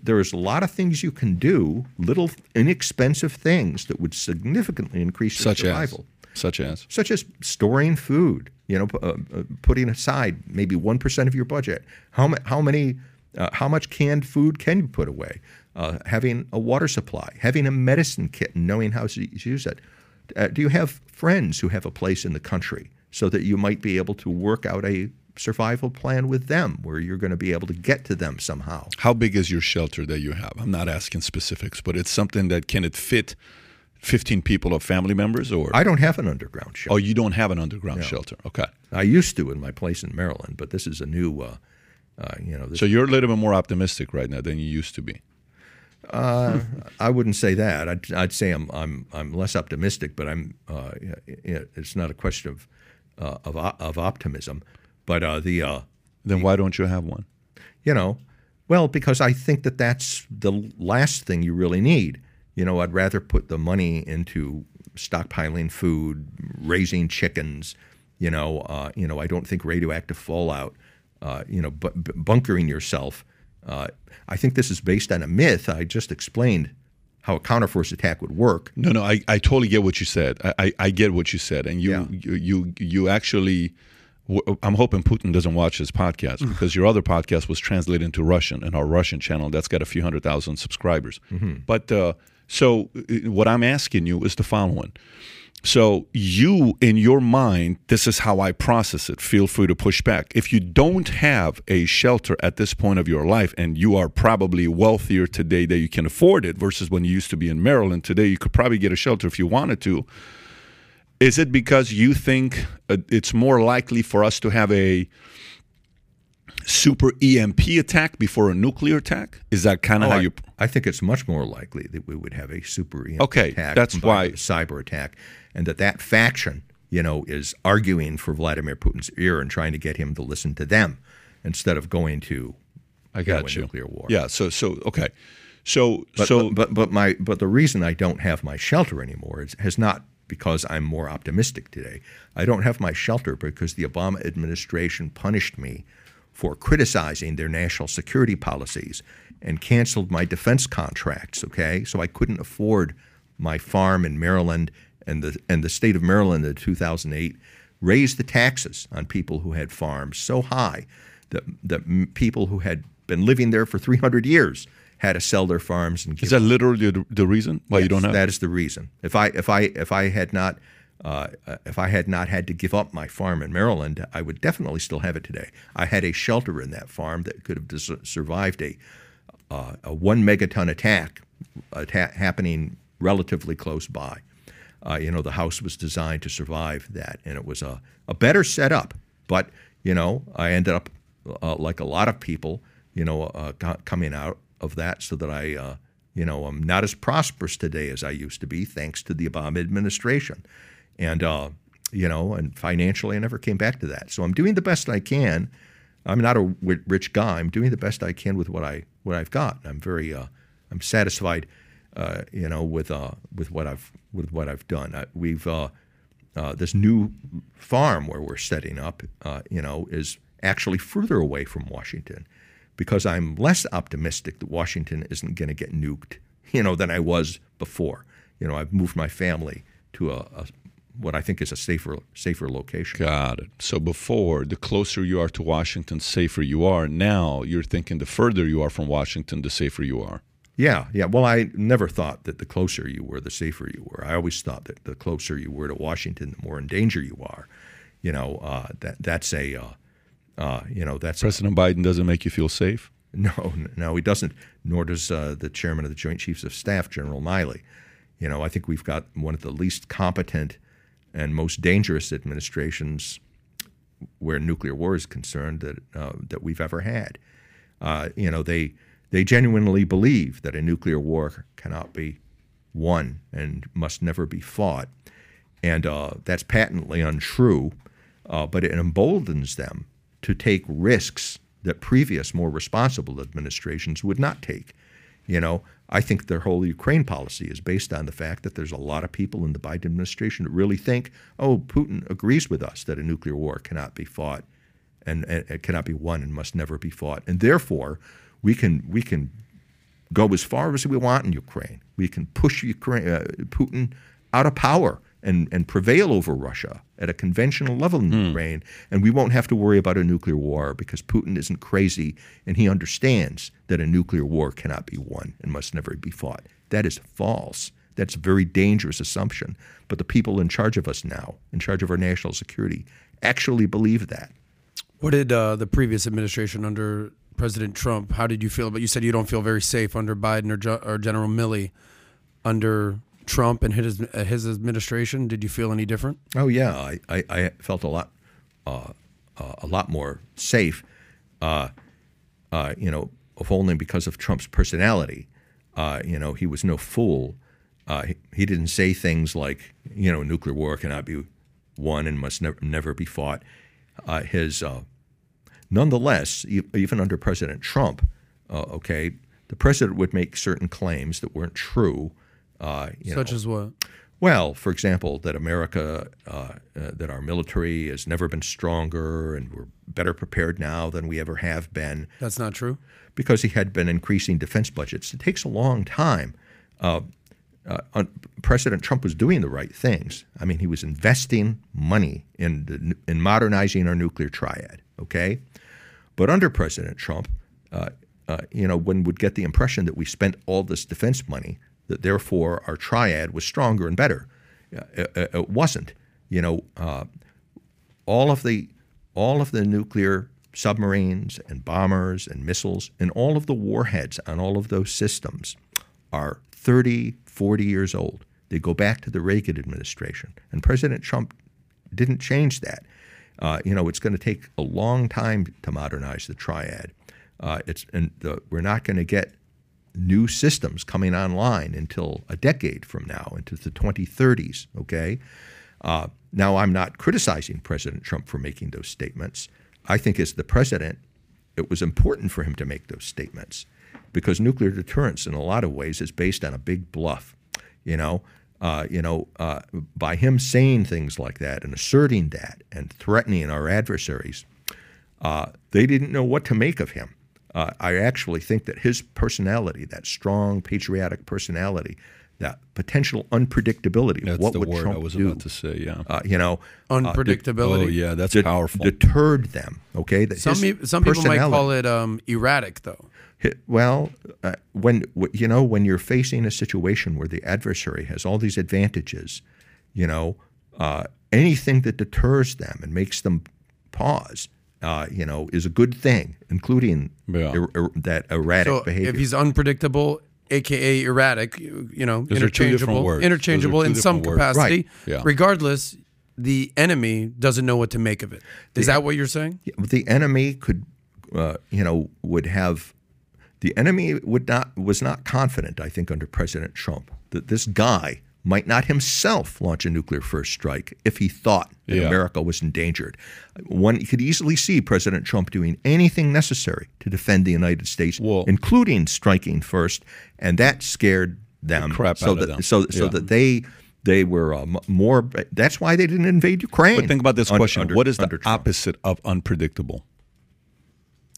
there's a lot of things you can do, little inexpensive things that would significantly increase your Such survival as, such as. such as storing food, you know, uh, uh, putting aside maybe 1% of your budget. How, ma- how many, uh, how much canned food can you put away? Uh, having a water supply, having a medicine kit and knowing how to use it. Uh, do you have friends who have a place in the country so that you might be able to work out a survival plan with them where you're going to be able to get to them somehow? How big is your shelter that you have? I'm not asking specifics, but it's something that can it fit 15 people or family members or I don't have an underground shelter. Oh, you don't have an underground shelter. Okay. I used to in my place in Maryland, but this is a new, uh, uh, you know, So you're a little bit more optimistic right now than you used to be. I wouldn't say that. I'd, I'd say I'm, I'm, I'm less optimistic, but I'm. Uh, it's not a question of, uh, of, of optimism, but uh, the, uh, Then why don't you have one? you know, well, because I think that that's the last thing you really need. You know, I'd rather put the money into stockpiling food, raising chickens. You know, uh, you know, I don't think radioactive fallout. Uh, you know, bu- bu- bunkering yourself. Uh, I think this is based on a myth. I just explained how a counterforce attack would work. No, no, I, I totally get what you said. I, I, I get what you said, and you Yeah. you, you you actually. I'm hoping Putin doesn't watch this podcast Mm. because your other podcast was translated into Russian and our Russian channel that's got a few hundred thousand subscribers. Mm-hmm. But uh, so uh, what I'm asking you is the following. So you in your mind, this is how I process it. Feel free to push back. If you don't have a shelter at this point of your life and you are probably wealthier today that you can afford it versus when you used to be in Maryland, today you could probably get a shelter if you wanted to. Is it because you think uh, it's more likely for us to have a super EMP attack before a nuclear attack? Is that kind of how Oh, I, you I think it's much more likely that we would have a super EMP Okay, attack that's why- cyber attack, and that that faction, you know, is arguing for Vladimir Putin's ear and trying to get him to listen to them instead of going to I you know, got you. nuclear war. Yeah. So so okay. So But, so but, but but my but the reason I don't have my shelter anymore is has not because I'm more optimistic today. I don't have my shelter because the Obama administration punished me for criticizing their national security policies and canceled my defense contracts, okay? So I couldn't afford my farm in Maryland and the and the state of Maryland in 2008 raised the taxes on people who had farms so high that that people who had been living there for 300 years had to sell their farms and give is that literally the, the reason why you don't have? that is the reason. If I if I if I had not uh, if I had not had to give up my farm in Maryland, I would definitely still have it today. I had a shelter in that farm that could have dis- survived a uh, a one megaton attack atta- happening relatively close by. Uh, you know, the house was designed to survive that, and it was a, a better setup. But you know, I ended up uh, like a lot of people, you know, uh, coming out of that, so that I, uh, you know, I'm not as prosperous today as I used to be, thanks to the Obama administration, and uh, you know, and financially, I never came back to that. So I'm doing the best I can. I'm not a rich guy. I'm doing the best I can with what I what I've got. I'm very uh, I'm satisfied, uh, you know, with uh, with what I've with what I've done. I, we've uh, uh, this new farm where we're setting up, uh, you know, is actually further away from Washington, because I'm less optimistic that Washington isn't going to get nuked, you know, than I was before. You know, I've moved my family to a, a what I think is a safer safer location. Got it. So before, the closer you are to Washington, safer you are. Now you're thinking the further you are from Washington, the safer you are. Yeah, yeah. Well, I never thought that the closer you were, the safer you were. I always thought that the closer you were to Washington, the more in danger you are. You know, uh, that that's a, uh, uh, you know, that's President Biden doesn't make you feel safe. no, no, he doesn't. Nor does uh, the chairman of the Joint Chiefs of Staff, General Milley. You know, I think we've got one of the least competent and most dangerous administrations where nuclear war is concerned that uh, that we've ever had. Uh, you know, they they genuinely believe that a nuclear war cannot be won and must never be fought. And uh, that's patently untrue, uh, but it emboldens them to take risks that previous, more responsible administrations would not take. You know, I think their whole Ukraine policy is based on the fact that there's a lot of people in the Biden administration that really think, oh, Putin agrees with us that a nuclear war cannot be fought and, and it cannot be won and must never be fought. And therefore, we can we can go as far as we want in Ukraine. We can push Ukraine, uh, Putin out of power and, and prevail over Russia at a conventional level in Ukraine, and we won't have to worry about a nuclear war because Putin isn't crazy and he understands that a nuclear war cannot be won and must never be fought. That is false. That's a very dangerous assumption. But the people in charge of us now, in charge of our national security, actually believe that. What did uh, the previous administration under President Trump? How did you feel? But you said you don't feel very safe under Biden or, or General Milley under Trump and his uh, his administration. Did you feel any different? Oh yeah, I, I, I felt a lot uh, uh, a lot more safe, uh, uh, you know, if only because of Trump's personality. Uh, you know, he was no fool. He, he didn't say things like, you know, nuclear war cannot be won and must never, never be fought. His, nonetheless, even under President Trump, okay, the president would make certain claims that weren't true. Uh, you Such know, as what? well, for example, that America, uh, uh, that our military has never been stronger and we're better prepared now than we ever have been, That's not true. because he had been increasing defense budgets. It takes a long time. Uh, uh, President Trump was doing the right things. I mean, he was investing money in the, in modernizing our nuclear triad. Okay, but under President Trump, uh, uh, you know, one would get the impression that we spent all this defense money, that therefore our triad was stronger and better. Uh, it, it wasn't. You know, uh, all of the all of the nuclear submarines and bombers and missiles and all of the warheads on all of those systems are 30, 40 years old. They go back to the Reagan administration, and President Trump didn't change that. Uh, you know, it's going to take a long time to modernize the triad. Uh, it's and the, we're not going to get new systems coming online until a decade from now, into the 2030s. Okay. Uh, now, I'm not criticizing President Trump for making those statements. I think as the president, it was important for him to make those statements because nuclear deterrence, in a lot of ways, is based on a big bluff. You know, uh, you know, uh, by him saying things like that and asserting that and threatening our adversaries, uh, they didn't know what to make of him. Uh, I actually think that his personality, that strong patriotic personality, that potential unpredictability, of That's what the would word Trump I was do, about to say. Yeah. uh, you know, Unpredictability. oh yeah, that's de- powerful. deterred them. Okay, that Some his some people might call it um, erratic, though. Hi- Well, uh, when you know when you're facing a situation where the adversary has all these advantages, you know, uh, anything that deters them and makes them pause, uh, you know, is a good thing, including Yeah. er- er- that erratic So behavior. if he's unpredictable, aka erratic, you, you know, Those are two different interchangeable, words. Those are interchangeable in some words. capacity. Right. Yeah. Regardless, the enemy doesn't know what to make of it. Is that what you're saying? Yeah, the enemy could, uh, you know, would have. The enemy would not was not confident. I think under President Trump that this guy might not himself launch a nuclear first strike if he thought that Yeah. America was endangered. One could easily see President Trump doing anything necessary to defend the United States, Well- including striking first, and that scared them. crap so out of that them. so so Yeah. that they. They were uh, more. That's why they didn't invade Ukraine. But think about this un- question: under- What is the Trump. opposite of unpredictable?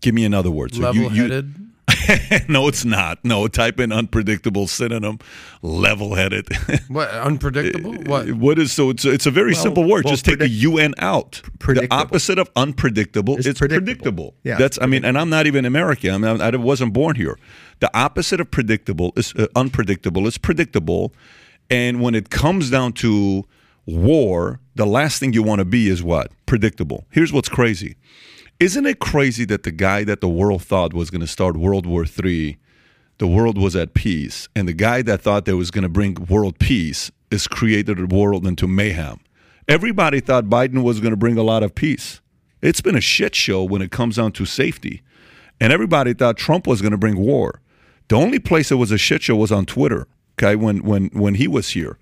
Give me another word. So you- you- Level-headed. (laughs) no, it's not. No, type in unpredictable synonym, level-headed. (laughs) what unpredictable? What? what is so? It's a, it's a very Well- simple word. well, Just take the UN out. The opposite of unpredictable It's is predictable. predictable. Yeah, that's. I mean, and I'm not even American. I mean, I wasn't born here. The opposite of predictable is uh, unpredictable. Is predictable, and when it comes down to war, the last thing you want to be is what predictable. Here's what's crazy. Isn't it crazy that the guy that the world thought was going to start World War III, the world was at peace, and the guy that thought that was going to bring world peace is created a world into mayhem. Everybody thought Biden was going to bring a lot of peace. It's been a shit show when it comes down to safety, and everybody thought Trump was going to bring war. The only place it was a shit show was on Twitter. Okay, when when when he was here,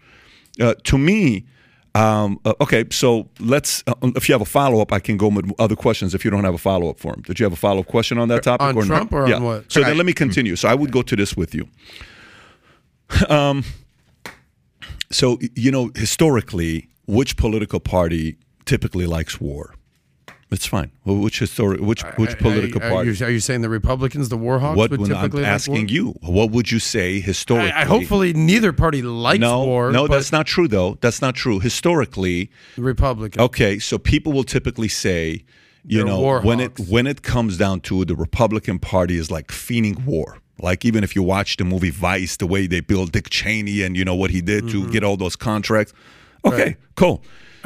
uh, to me. Um, uh, okay, so let's. Uh, if you have a follow up, I can go with other questions. If you don't have a follow up for him, did you have a follow up question on that topic? On or Trump not? or on what? So then let me continue. So I would go to this with you. (laughs) Um, so you know, historically, which political party typically likes war? It's fine. Well, which historic, which which political are, party? You, are you saying the Republicans, the Warhawks, what would when I'm asking you? What would you say historically? I, I hopefully neither party likes no, war. no, that's not true though. That's not true. Historically, the Republican. okay, so people will typically say, you They're know, when it when it comes down to it, the Republican Party is like fiending war. Like even if you watch the movie Vice, the way they build Dick Cheney and you know what he did to get all those contracts. Okay, Mm-hmm. Right. cool.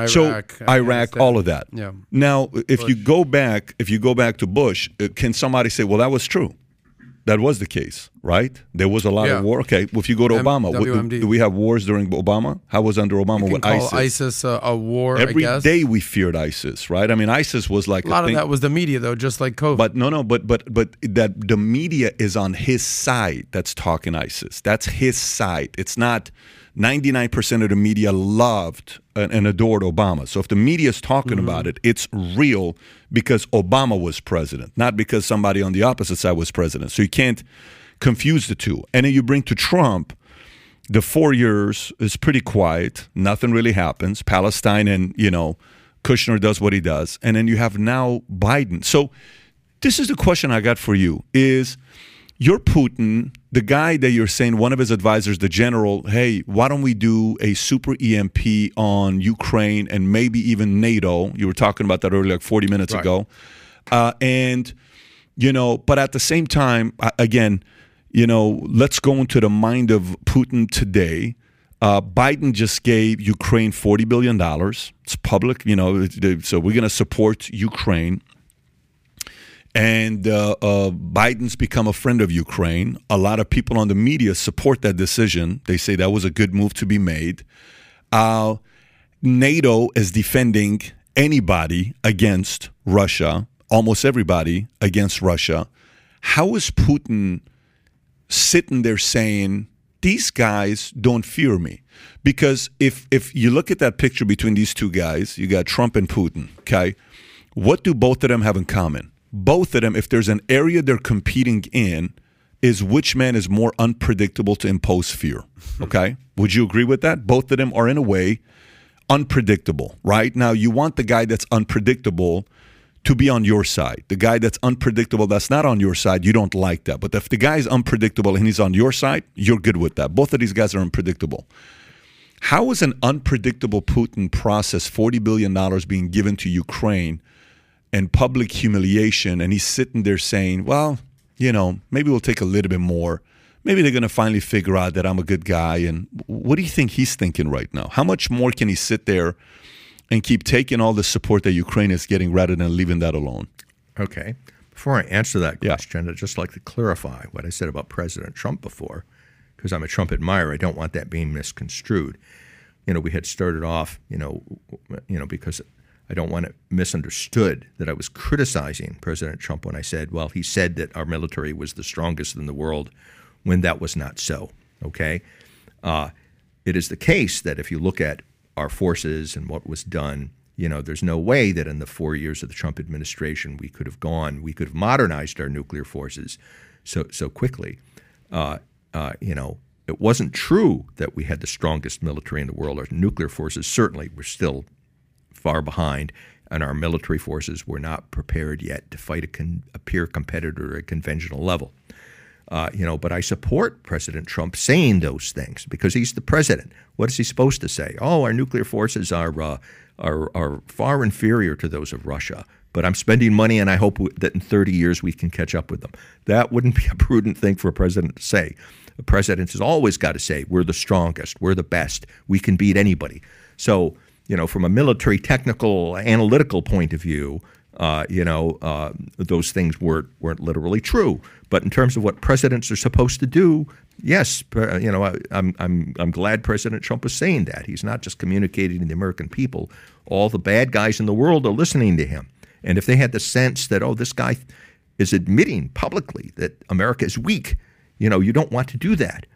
So Iraq, Iraq, all of that. Yeah. Now, if you go back, if you go back to Bush, uh, can somebody say, well, that was true? That was the case, right? There was a lot Yeah. of war. Okay, well, if you go to M- Obama, do we have wars during Obama? How was under Obama You with call ISIS? ISIS, a, a war. Every I guess. day we feared ISIS, right? I mean, ISIS was like a lot of thing, that was the media, though, just like COVID. but no, no, but but but that the media is on his side. That's talking ISIS. That's his side. It's not. Ninety nine percent of the media loved and, and adored Obama. So if the media is talking Mm-hmm. about it, it's real because Obama was president, not because somebody on the opposite side was president. So you can't confuse the two. And then you bring to Trump the four years is pretty quiet. Nothing really happens. Palestine and, you know, Kushner does what he does. And then you have now Biden. So this is the question I got for you is you're Putin, the guy that you're saying, one of his advisors, the general, hey, why don't we do a super EMP on Ukraine and maybe even NATO? You were talking about that earlier, like 40 minutes Right. ago. Uh, and, you know, but at the same time, again, you know, let's go into the mind of Putin today. Uh, Biden just gave Ukraine $40 billion. It's public, you know, so we're going to support Ukraine and uh, uh, Biden's become a friend of Ukraine. A lot of people on the media support that decision. They say that was a good move to be made. Uh, NATO is defending anybody against Russia, almost everybody against Russia. How is Putin sitting there saying, these guys don't fear me? Because if if you look at that picture between these two guys, you got Trump and Putin, okay? What do both of them have in common? Both of them, if there's an area they're competing in, is which man is more unpredictable to impose fear. Hmm. Okay? Would you agree with that? Both of them are in a way unpredictable, right? Now you want the guy that's unpredictable to be on your side. The guy that's unpredictable that's not on your side, you don't like that. But if the guy is unpredictable and he's on your side, you're good with that. Both of these guys are unpredictable. How is an unpredictable Putin process $40 billion being given to Ukraine and public humiliation? And he's sitting there saying, well, you know, maybe we'll take a little bit more. Maybe they're going to finally figure out that I'm a good guy. And what do you think he's thinking right now? How much more can he sit there and keep taking all the support that Ukraine is getting rather than leaving that alone? Okay. Before I answer that Yeah. question, I'd just like to clarify what I said about President Trump before, because I'm a Trump admirer. I don't want that being misconstrued. You know, we had started off, you know, you know, because I don't want it misunderstood that I was criticizing President Trump when I said, well, he said that our military was the strongest in the world, when that was not so. Okay. Uh, it is the case that if you look at our forces and what was done, you know, there's no way that in the four years of the Trump administration we could have gone, we could have modernized our nuclear forces so so quickly. Uh, uh, you know, it wasn't true that we had the strongest military in the world. Our nuclear forces certainly were still far behind, and our military forces were not prepared yet to fight a, con- a peer competitor at a conventional level. Uh, you know, but I support President Trump saying those things because he's the president. What is he supposed to say? Oh, our nuclear forces are uh, are are far inferior to those of Russia. But I'm spending money, and I hope that in 30 years we can catch up with them. That wouldn't (laughs) be a prudent thing for a president to say. A president has always got to say, "We're the strongest. We're the best. We can beat anybody." So, you know, from a military, technical, analytical point of view, uh, you know, uh, those things weren't weren't literally true. But in terms of what presidents are supposed to do, yes, you know, I, I'm I'm I'm glad President Trump is saying that. He's not just communicating to the American people. All the bad guys in the world are listening to him. And if they had the sense that oh, this guy is admitting publicly that America is weak, you know, you don't want to do that.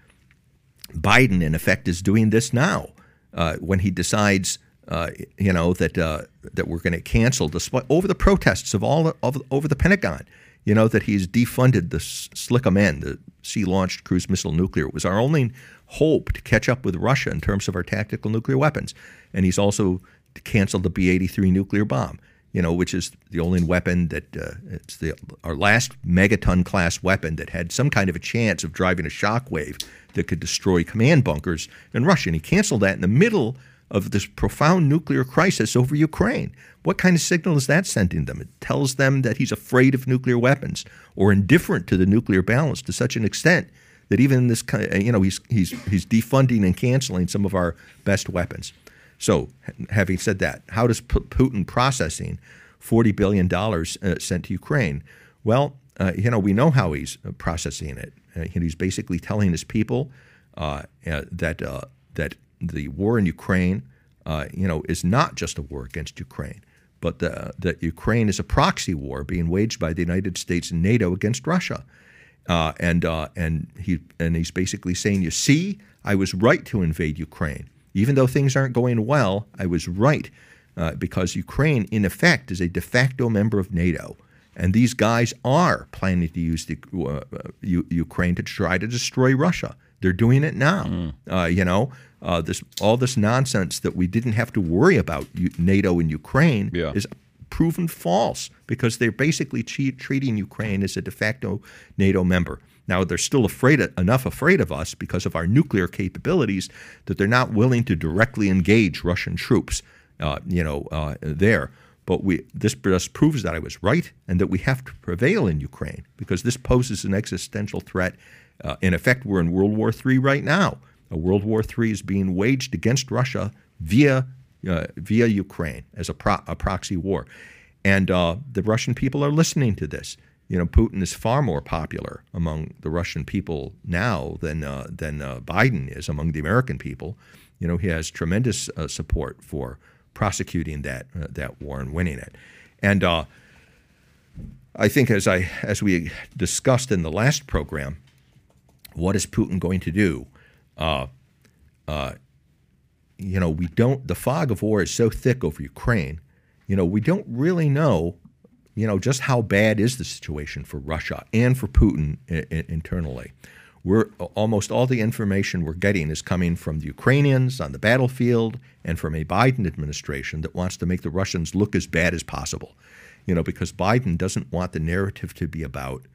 Biden, in effect, is doing this now uh, when he decides, uh, you know, that uh, that we're going to cancel despite over the protests of all of, over the Pentagon. You know that he's defunded the SLCM-N, the sea-launched cruise missile nuclear. It was our only hope to catch up with Russia in terms of our tactical nuclear weapons, and he's also canceled the B-83 nuclear bomb you know, which is the only weapon that uh, it's the our last megaton class weapon that had some kind of a chance of driving a shockwave that could destroy command bunkers in Russia. And he canceled that in the middle of this profound nuclear crisis over Ukraine. What kind of signal is that sending them? It tells them that he's afraid of nuclear weapons or indifferent to the nuclear balance to such an extent that even this kind, you know, he's he's he's defunding and canceling some of our best weapons. So, having said that, how does Putin processing $40 billion uh, sent to Ukraine? Well, uh, you know, we know how he's uh, processing it. Uh, he's basically telling his people uh, uh, that that the war in Ukraine, you know, is not just a war against Ukraine, but the, that Ukraine is a proxy war being waged by the United States and NATO against Russia. and and he and he's basically saying, you see, I was right to invade Ukraine. Even though things aren't going well, I was right uh, because Ukraine, in effect, is a de facto member of NATO. And these guys are planning to use the, uh, U- Ukraine to try to destroy Russia. They're doing it now. Mm. Uh, you know, uh, this all this nonsense that we didn't have to worry about NATO and Ukraine yeah. is proven false because they're basically treating Ukraine as a de facto NATO member. Now they're still afraid of, enough afraid of us because of our nuclear capabilities that they're not willing to directly engage Russian troops, uh, you know, uh, there. But we, this just proves that I was right and that we have to prevail in Ukraine because this poses an existential threat. Uh, in effect, we're in World War III right now. A World War III is being waged against Russia via uh, via Ukraine as a, pro- a proxy war, and uh, the Russian people are listening to this you know, Putin is far more popular among the Russian people now than uh, than uh, Biden is among the American people. You know, he has tremendous uh, support for prosecuting that uh, that war and winning it. And I think, as I as we discussed in the last program, what is Putin going to do? Uh, you know, we don't. The fog of war is so thick over Ukraine. You know, we don't really know you know, just how bad is the situation for Russia and for Putin I- I- internally. We're almost all the information we're getting is coming from the Ukrainians on the battlefield and from a Biden administration that wants to make the Russians look as bad as possible. You know, because Biden doesn't want the narrative to be about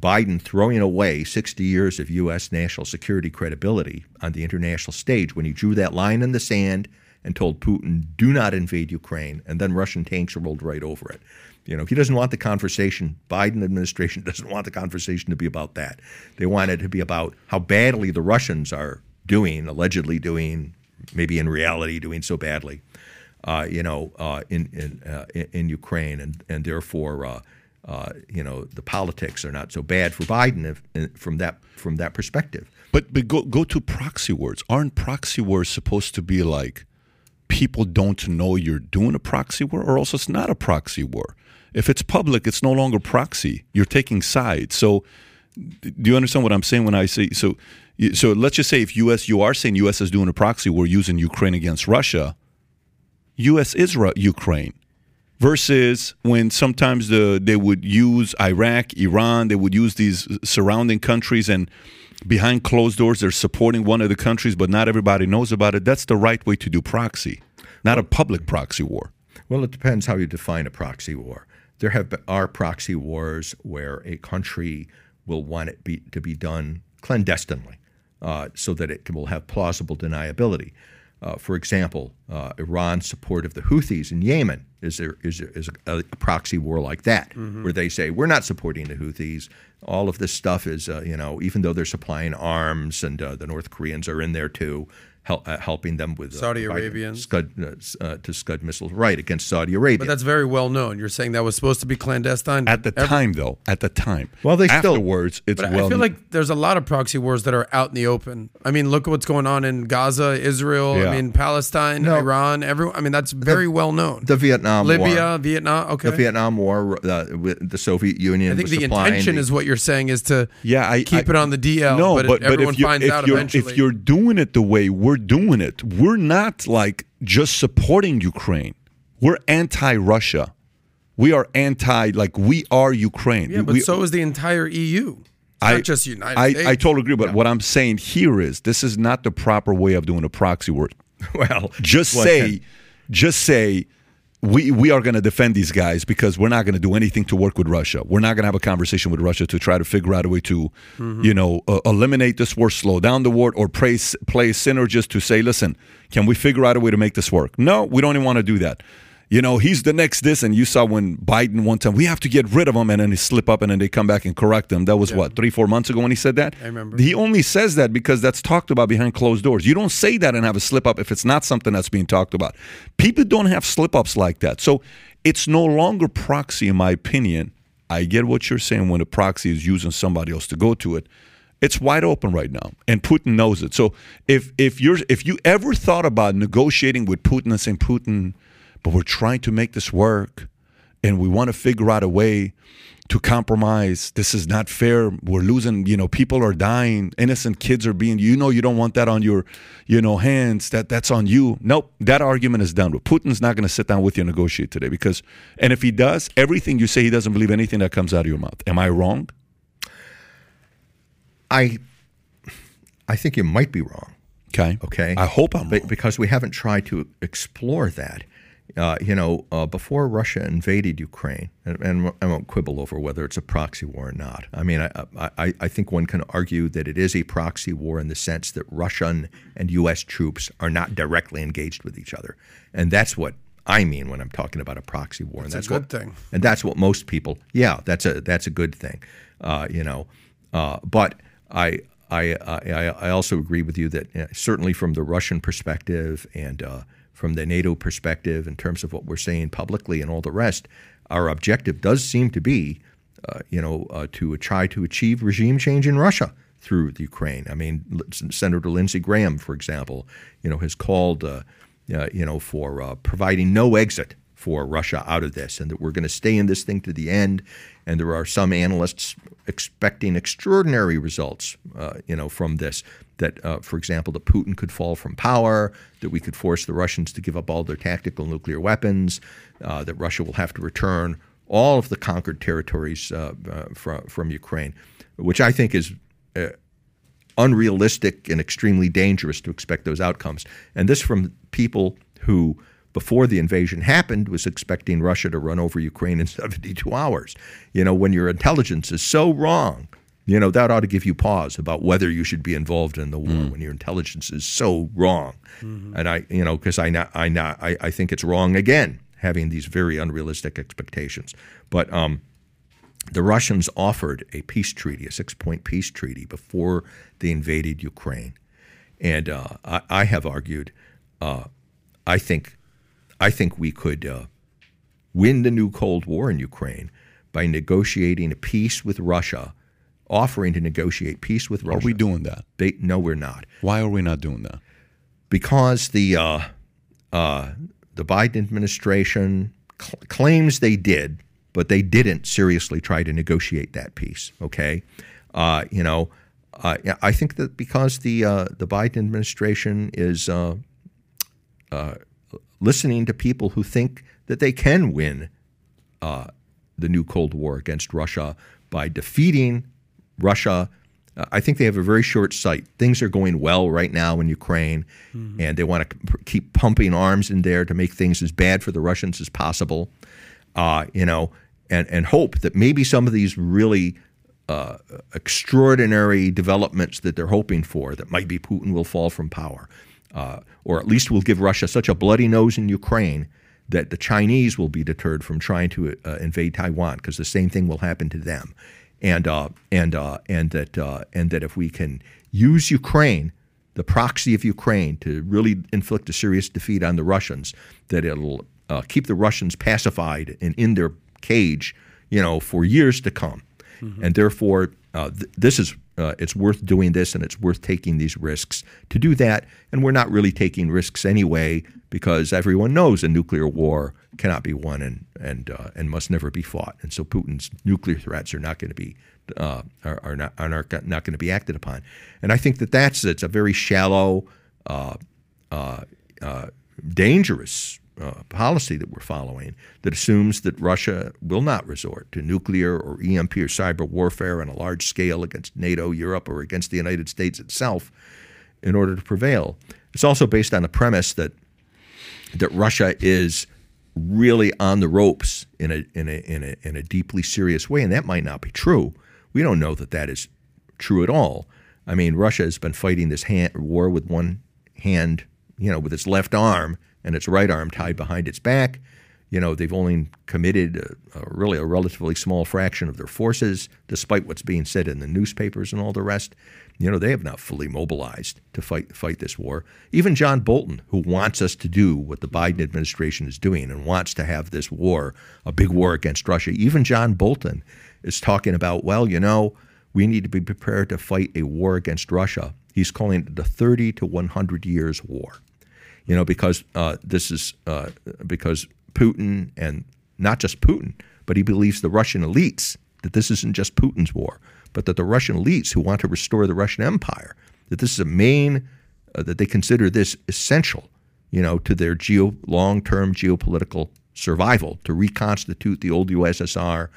Biden throwing away 60 years of U.S. national security credibility on the international stage when he drew that line in the sand and told Putin, do not invade Ukraine, and then Russian tanks rolled right over it. You know, he doesn't want the conversation, Biden administration (laughs) doesn't want the conversation to be about that. They want it to be about how badly the Russians are doing, allegedly doing, maybe in reality doing so badly, uh, you know, uh, in in, uh, in Ukraine, and and therefore, uh, you know, the politics are not so bad for Biden if, from that from that perspective. But but go go to proxy wars. Aren't proxy wars supposed to be like people don't know you're doing a proxy war, or also it's not a proxy war. If it's public, it's no longer proxy. You're taking sides. So, do you understand what I'm saying when I say so? So let's just say if U.S. you are saying U.S. is doing a proxy war using Ukraine against Russia, U.S. is Ukraine. Versus when sometimes the they would use Iraq, Iran, they would use these surrounding countries and behind closed doors they're supporting one of the countries but not everybody knows about it. That's the right way to do proxy not a public proxy war. Well it depends how you define a proxy war. There have been, are proxy wars where a country will want it be, to be done clandestinely uh, so that it will have plausible deniability uh, for example, uh, Iran's support of the Houthis in Yemen is, there, is, is a, a, proxy war like that, mm-hmm. where they say, we're not supporting the Houthis. All of this stuff is, uh, you know, even though they're supplying arms and uh, the North Koreans are in there too, hel- uh, helping them with uh, Saudi providing Arabian. Scud uh, uh, to Scud missiles, right against Saudi Arabia. But that's very well known. You're saying that was supposed to be clandestine At the Every- time, though, at the time. Well, they still- afterwards it's But well. I feel like there's a lot of proxy wars that are out in the open. I mean, look at what's going on in Gaza, Israel. Yeah. I mean, Palestine, No. Iran. Everyone. I mean, that's very well known. the Vietnam Libya, War. Vietnam. Okay. The Vietnam War, uh, with the Soviet Union. I think was the intention the- is what you're saying is to yeah, I keep I- it on the DL. No, but, but, but everyone if, you, finds if out you're eventually. if you're doing it the way we're doing it, we're not like just supporting Ukraine. We're anti-Russia. We are anti like we are Ukraine. yeah, but we- so is the entire EU. I, not just United I, States. I totally agree, but what I'm saying here is this is not the proper way of doing a proxy war. (laughs) well, Just say, just say, we we are going to defend these guys because we're not going to do anything to work with Russia. We're not going to have a conversation with Russia to try to figure out a way to, you know, uh, eliminate this war, slow down the war, or play play synergist to say, listen, can we figure out a way to make this work? No, we don't even want to do that. You know, he's the next this, and you saw when Biden one time we have to get rid of him, and then he slip up, and then they come back and correct him. That was what three, four months ago when he said that. I remember. He only says that because that's talked about behind closed doors. You don't say that and have a slip up if it's not something that's being talked about. People don't have slip ups like that. So it's no longer proxy, in my opinion. I get what you're saying when a proxy is using somebody else to go to it. It's wide open right now, and Putin knows it. So if if you're if you ever thought about negotiating with Putin and saying Putin, but we're trying to make this work, and we want to figure out a way to compromise. This is not fair. We're losing, you know, people are dying, innocent kids are being you know you don't want that on your, you know, hands. That that's on you. Nope. That argument is done. Putin's not going to sit down with you and negotiate today because and if he does, everything you say he doesn't believe anything that comes out of your mouth. Am I wrong? I, I think you might be wrong. Okay. Okay. I hope I'm wrong. because we haven't tried to explore that. Uh, you know, uh, before Russia invaded Ukraine, and, and I won't quibble over whether it's a proxy war or not. I mean, I, I, I think one can argue that it is a proxy war in the sense that Russian and U.S. troops are not directly engaged with each other, and that's what I mean when I'm talking about a proxy war. and That's that's a what, good thing. and that's what most people. Yeah, that's a that's a good thing. Uh, you know, uh, but I. I, I, I also agree with you that uh, certainly from the Russian perspective and uh, from the NATO perspective, in terms of what we're saying publicly and all the rest, our objective does seem to be, uh, you know, uh, to try to achieve regime change in Russia through the Ukraine. I mean, Senator Lindsey Graham, for example, you know, has called, uh, uh, you know, for uh, providing no exit for Russia out of this, and that we're going to stay in this thing to the end. And there are some analysts expecting extraordinary results, uh, you know, from this. That, uh, for example, that Putin could fall from power, that we could force the Russians to give up all their tactical nuclear weapons, uh, that Russia will have to return all of the conquered territories uh, uh, from from Ukraine, which I think is uh, unrealistic and extremely dangerous to expect those outcomes. And this from people who, before the invasion happened, was expecting Russia to run over Ukraine in (laughs) 72 hours. You know, when your intelligence is so wrong, you know, that ought to give you pause about whether you should be involved in the war when your intelligence is so wrong. And I, you know, because I, not, I, not, I, I think it's wrong again, having these very unrealistic expectations. But, um, the Russians offered a peace treaty, a six point peace treaty, before they invaded Ukraine. And uh, I, I have argued, uh, I think, I think we could uh, win the new Cold War in Ukraine by negotiating a peace with Russia, offering to negotiate peace with Russia. Are we doing that? They, no, we're not Why are we not doing that? because the uh, uh, the Biden administration cl- claims they did, but they didn't seriously try to negotiate that peace. Okay, uh, you know, uh, I think that because the uh, the Biden administration is uh, uh, listening to people who think that they can win uh, the new Cold War against Russia by defeating Russia. Uh, I think they have a very short sight. Things are going well right now in Ukraine, and they want to keep pumping arms in there to make things as bad for the Russians as possible. Uh, you know, and and hope that maybe some of these really uh, extraordinary developments that they're hoping for, that might be Putin will fall from power, uh, or at least will give Russia such a bloody nose in Ukraine that the Chinese will be deterred from trying to uh, invade Taiwan because the same thing will happen to them, and uh, and uh, and that uh, and that if we can use Ukraine the proxy of Ukraine to really inflict a serious defeat on the Russians, that it'll uh, keep the Russians pacified and in their cage, you know, for years to come. And therefore, uh, th- this is uh, it's worth doing this, and it's worth taking these risks to do that. And we're not really taking risks anyway, because everyone knows a nuclear war cannot be won and and uh, and must never be fought. And so Putin's nuclear threats are not going to be uh, are, are not are not, going to be acted upon. And I think that that's it's a very shallow, uh, uh, uh, dangerous uh, policy that we're following that assumes that Russia will not resort to nuclear or EMP or cyber warfare on a large scale against NATO, Europe, or against the United States itself in order to prevail. It's also based on the premise that that Russia is really on the ropes in a in a in a in a deeply serious way, and that might not be true. We don't know that that is true at all. I mean, Russia has been fighting this hand, war with one hand, you know, with its left arm and its right arm tied behind its back. You know, they've only committed a, a really a relatively small fraction of their forces, despite what's being said in the newspapers and all the rest. You know, they have not fully mobilized to fight fight this war. Even John Bolton, who wants us to do what the Biden administration is doing and wants to have this war, a big war against Russia, even John Bolton is talking about, well, you know, we need to be prepared to fight a war against Russia. He's calling it the 30 to 100 years war you know, because uh, this is uh, because Putin and not just Putin, but he believes the Russian elites that this isn't just Putin's war, but that the Russian elites who want to restore the Russian Empire, that this is a main, uh, that they consider this essential, you know, to their geo long-term geopolitical survival to reconstitute the old USSR,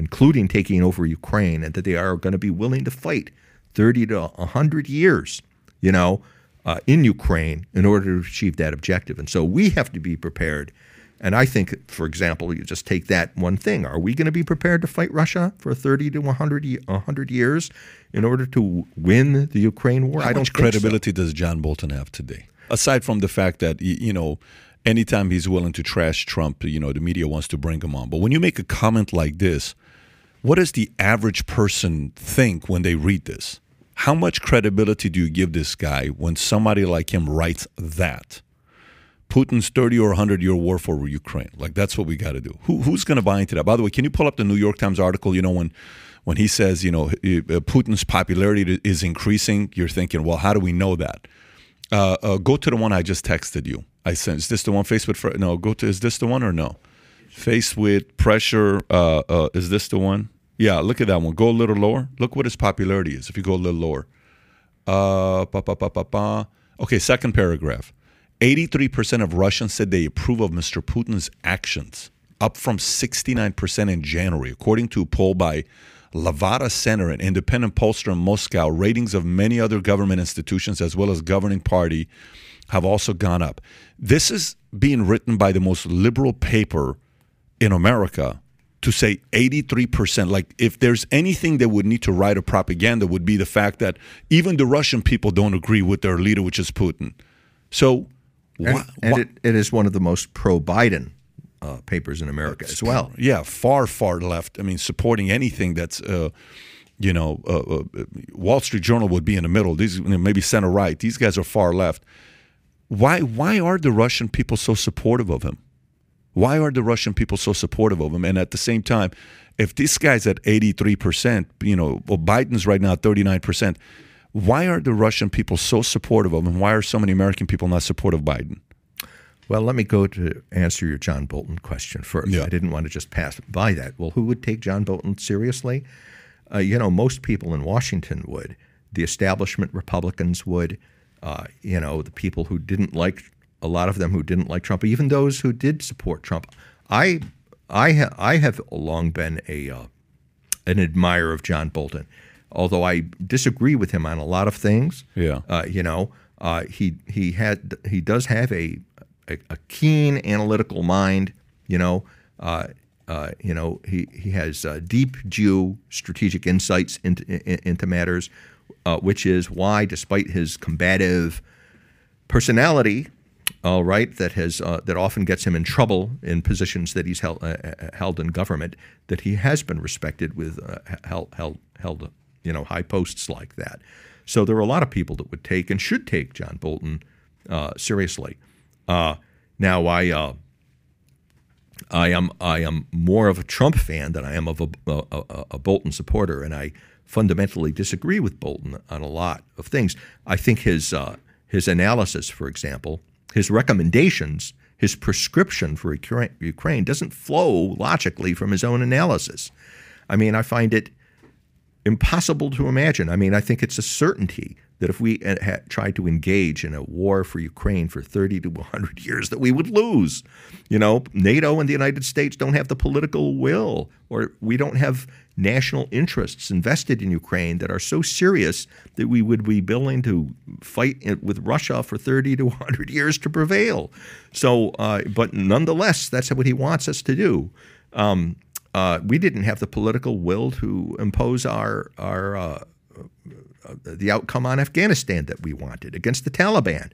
including taking over Ukraine, and that they are going to be willing to fight 30 to 100 years, you know, uh, in Ukraine in order to achieve that objective. And so we have to be prepared. And I think, for example, you just take that one thing. Are we going to be prepared to fight Russia for 30 to 100, ye- 100 years in order to win the Ukraine war? How I don't much think so. credibility does John Bolton have today? Aside from the fact that you know, anytime he's willing to trash Trump, you know, the media wants to bring him on. But when you make a comment like this, what does the average person think when they read this? How much credibility do you give this guy when somebody like him writes that? Putin's 30 or 100 year war for Ukraine. Like, that's what we got to do. Who, who's going to buy into that? By the way, can you pull up the New York Times article? You know, when, when he says, you know, uh, Putin's popularity is increasing, you're thinking, well, how do we know that? Uh, uh, go to the one I just texted you. I sent. Is this the one faced with? No, go to. Is this the one or no? Faced with pressure. Uh, uh, is this the one? Yeah. Look at that one. Go a little lower. Look what his popularity is. If you go a little lower. Uh, pa, pa, pa. Okay, second paragraph. 83% of Russians said they approve of Mr. Putin's actions, up from 69% in January, according to a poll by Levada Center, an independent pollster in Moscow. Ratings of many other government institutions, as well as governing party, have also gone up. This is being written by the most liberal paper in America to say 83% like if there's anything they would need to write a propaganda would be the fact that even the russian people don't agree with their leader which is putin. So And, wha- and wha- it, it is one of the most pro Biden uh, papers in America as well. yeah far far left. I mean supporting anything that's uh, you know uh, uh, wall street journal would be in the middle. These you know, maybe center right. These guys are far left. Why why are the russian people so supportive of him why are the Russian people so supportive of him? And at the same time, if this guy's at 83%, you know, well, Biden's right now at 39%, why are the Russian people so supportive of him? Why are so many American people not supportive of Biden? Well, let me go to answer your John Bolton question first. Yeah. I didn't want to just pass by that. Well, who would take John Bolton seriously? Uh, you know, most people in Washington would. The establishment Republicans would. Uh, you know, the people who didn't like a lot of them who didn't like Trump, even those who did support Trump. I, I, ha- I have long been a uh, an admirer of John Bolton, although I disagree with him on a lot of things. Yeah. Uh, you know, uh, he he had he does have a a, a keen analytical mind. You know, uh, uh, you know he he has uh, deep geostrategic insights into in, into matters, uh, which is why, despite his combative personality, all right, that has uh, that often gets him in trouble in positions that he's held uh, uh, held in government, that he has been respected with uh, held held held you know high posts like that. So there are a lot of people that would take and should take John Bolton uh, seriously. Uh, now I uh, I am I am more of a Trump fan than I am of a, a, a, Bolton supporter, and I fundamentally disagree with Bolton on a lot of things. I think his uh, his analysis, for example, his recommendations, his prescription for Ukraine doesn't flow logically from his own analysis. I mean, I find it impossible to imagine. I mean, I think it's a certainty that if we had tried to engage in a war for Ukraine for 30 to 100 years, that we would lose. You know, NATO and the United States don't have the political will, or we don't have national interests invested in Ukraine that are so serious that we would be willing to fight with Russia for 30 to 100 years to prevail. So, uh, but nonetheless, that's what he wants us to do. Um, uh, we didn't have the political will to impose our our uh, the outcome on Afghanistan that we wanted against the Taliban,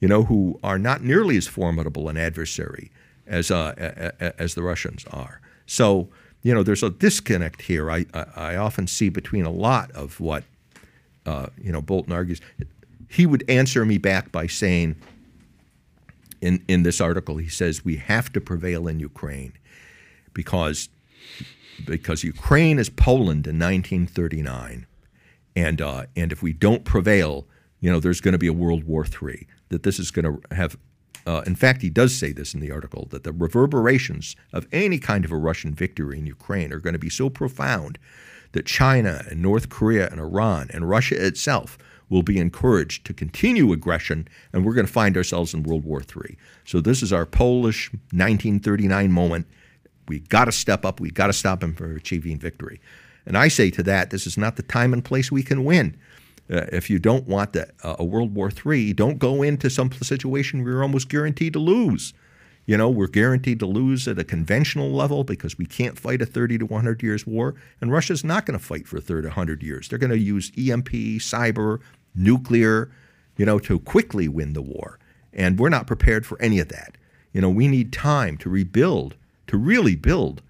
you know, who are not nearly as formidable an adversary as uh, as the Russians are. So you know, there's a disconnect here. I I, I often see between a lot of what uh, you know Bolton argues. He would answer me back by saying, in in this article, he says we have to prevail in Ukraine because because Ukraine is Poland in 1939 and uh, and if we don't prevail, you know, there's going to be a World War III. That this is going to have. Uh, in fact, he does say this in the article that the reverberations of any kind of a Russian victory in Ukraine are going to be so profound that China and North Korea and Iran and Russia itself will be encouraged to continue aggression, and we're going to find ourselves in World War III. So this is our Polish 1939 moment. We got to step up. We got to stop him from achieving victory. And I say to that, this is not the time and place we can win. Uh, if you don't want the, uh, a World War III, don't go into some situation where you're almost guaranteed to lose. You know, we're guaranteed to lose at a conventional level because we can't fight a 30 to 100 years war, and Russia's not going to fight for 30 to 100 years. They're going to use EMP, cyber, nuclear, you know, to quickly win the war. And we're not prepared for any of that. You know, we need time to rebuild, to really build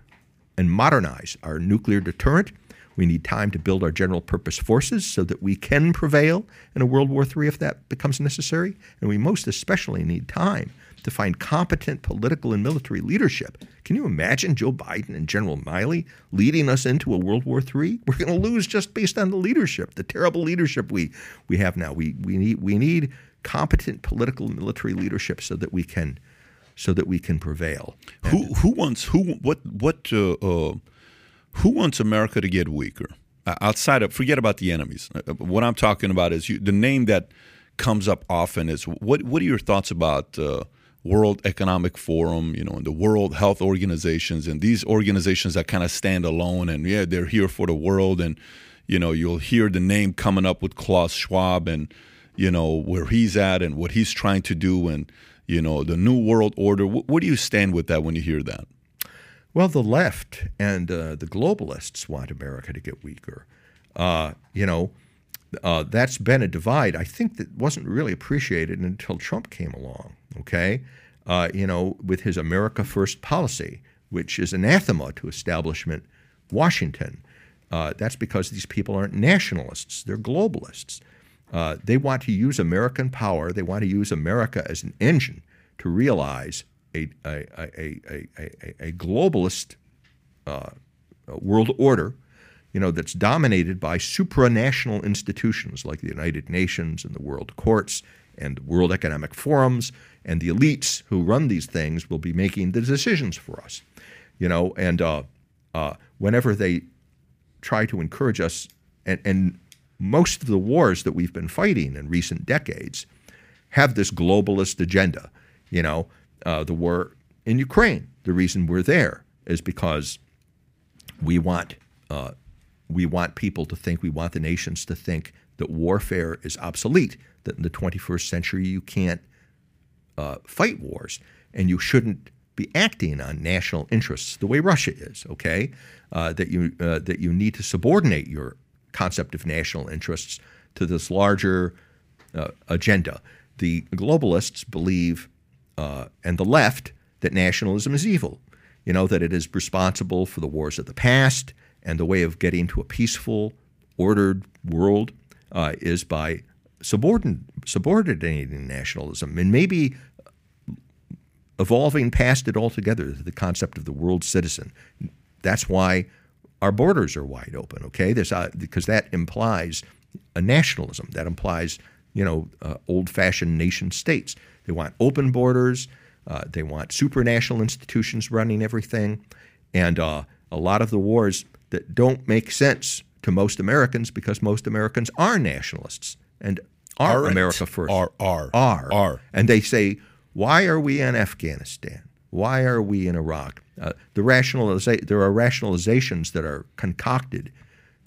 and modernize our nuclear deterrent we need time to build our general purpose forces so that we can prevail in a World War III if that becomes necessary. And we most especially need time to find competent political and military leadership. Can you imagine Joe Biden and General Milley leading us into a World War III? (laughs) We're going to lose just based on the leadership, the terrible leadership we, we have now. We, we, need, we need competent political and military leadership so that we can so that we can prevail. Who who wants who what what uh, uh who wants America to get weaker? Uh, outside of forget about the enemies. Uh, uh, what I'm talking about is you, the name that comes up often is what what are your thoughts about uh, World Economic Forum, you know, and the World Health Organizations and these organizations that kind of stand alone and yeah, they're here for the world and you know, you'll hear the name coming up with Klaus Schwab and you know where he's at and what he's trying to do and you know the new world order. Where do you stand with that when you hear that? Well, the left and uh, the globalists want America to get weaker. Uh, you know, uh, that's been a divide. I think that wasn't really appreciated until Trump came along. Okay, uh, you know, with his America First policy, which is anathema to establishment Washington. Uh, that's because these people aren't nationalists; they're globalists. Uh, they want to use American power. They want to use America as an engine to realize a, a, a, a, globalist uh, world order, you know, that's dominated by supranational institutions like the United Nations and the World Courts and World Economic Forums and the elites who run these things will be making the decisions for us, you know, and uh, uh, whenever they try to encourage us, and, and most of the wars that we've been fighting in recent decades have this globalist agenda, you know, uh, the war in Ukraine. The reason we're there is because we want uh, we want people to think, we want the nations to think that warfare is obsolete. That in the 21st century you can't uh, fight wars, and you shouldn't be acting on national interests the way Russia is. Okay, uh, that you uh, that you need to subordinate your concept of national interests to this larger uh, agenda. The globalists believe uh, and the left that nationalism is evil. You know, that it is responsible for the wars of the past and the way of getting to a peaceful, ordered world uh, is by subordin- subordinating nationalism and maybe evolving past it altogether to the concept of the world citizen. That's why our borders are wide open. Okay, There's, uh, because that implies a nationalism. That implies you know uh, old-fashioned nation states. They want open borders. Uh, they want supranational institutions running everything, and uh, a lot of the wars that don't make sense to most Americans because most Americans are nationalists and are Aren't. America first. Are, are. Are. Are. And they say, why are we in Afghanistan? Why are we in Iraq? Uh, the rationaliza- there are rationalizations that are concocted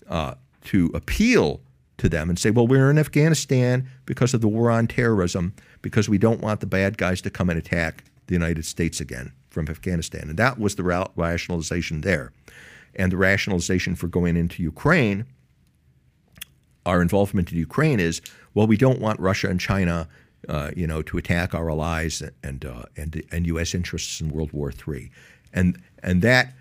uh, to appeal to them and say, well, we're in Afghanistan because of the war on terrorism, because we don't want the bad guys to come and attack the United States again from Afghanistan. And that was the ra- rationalization there. And the rationalization for going into Ukraine, our involvement in Ukraine is, well, we don't want Russia and China, uh, you know, to attack our allies and uh, and and U.S. interests in World War III, and and that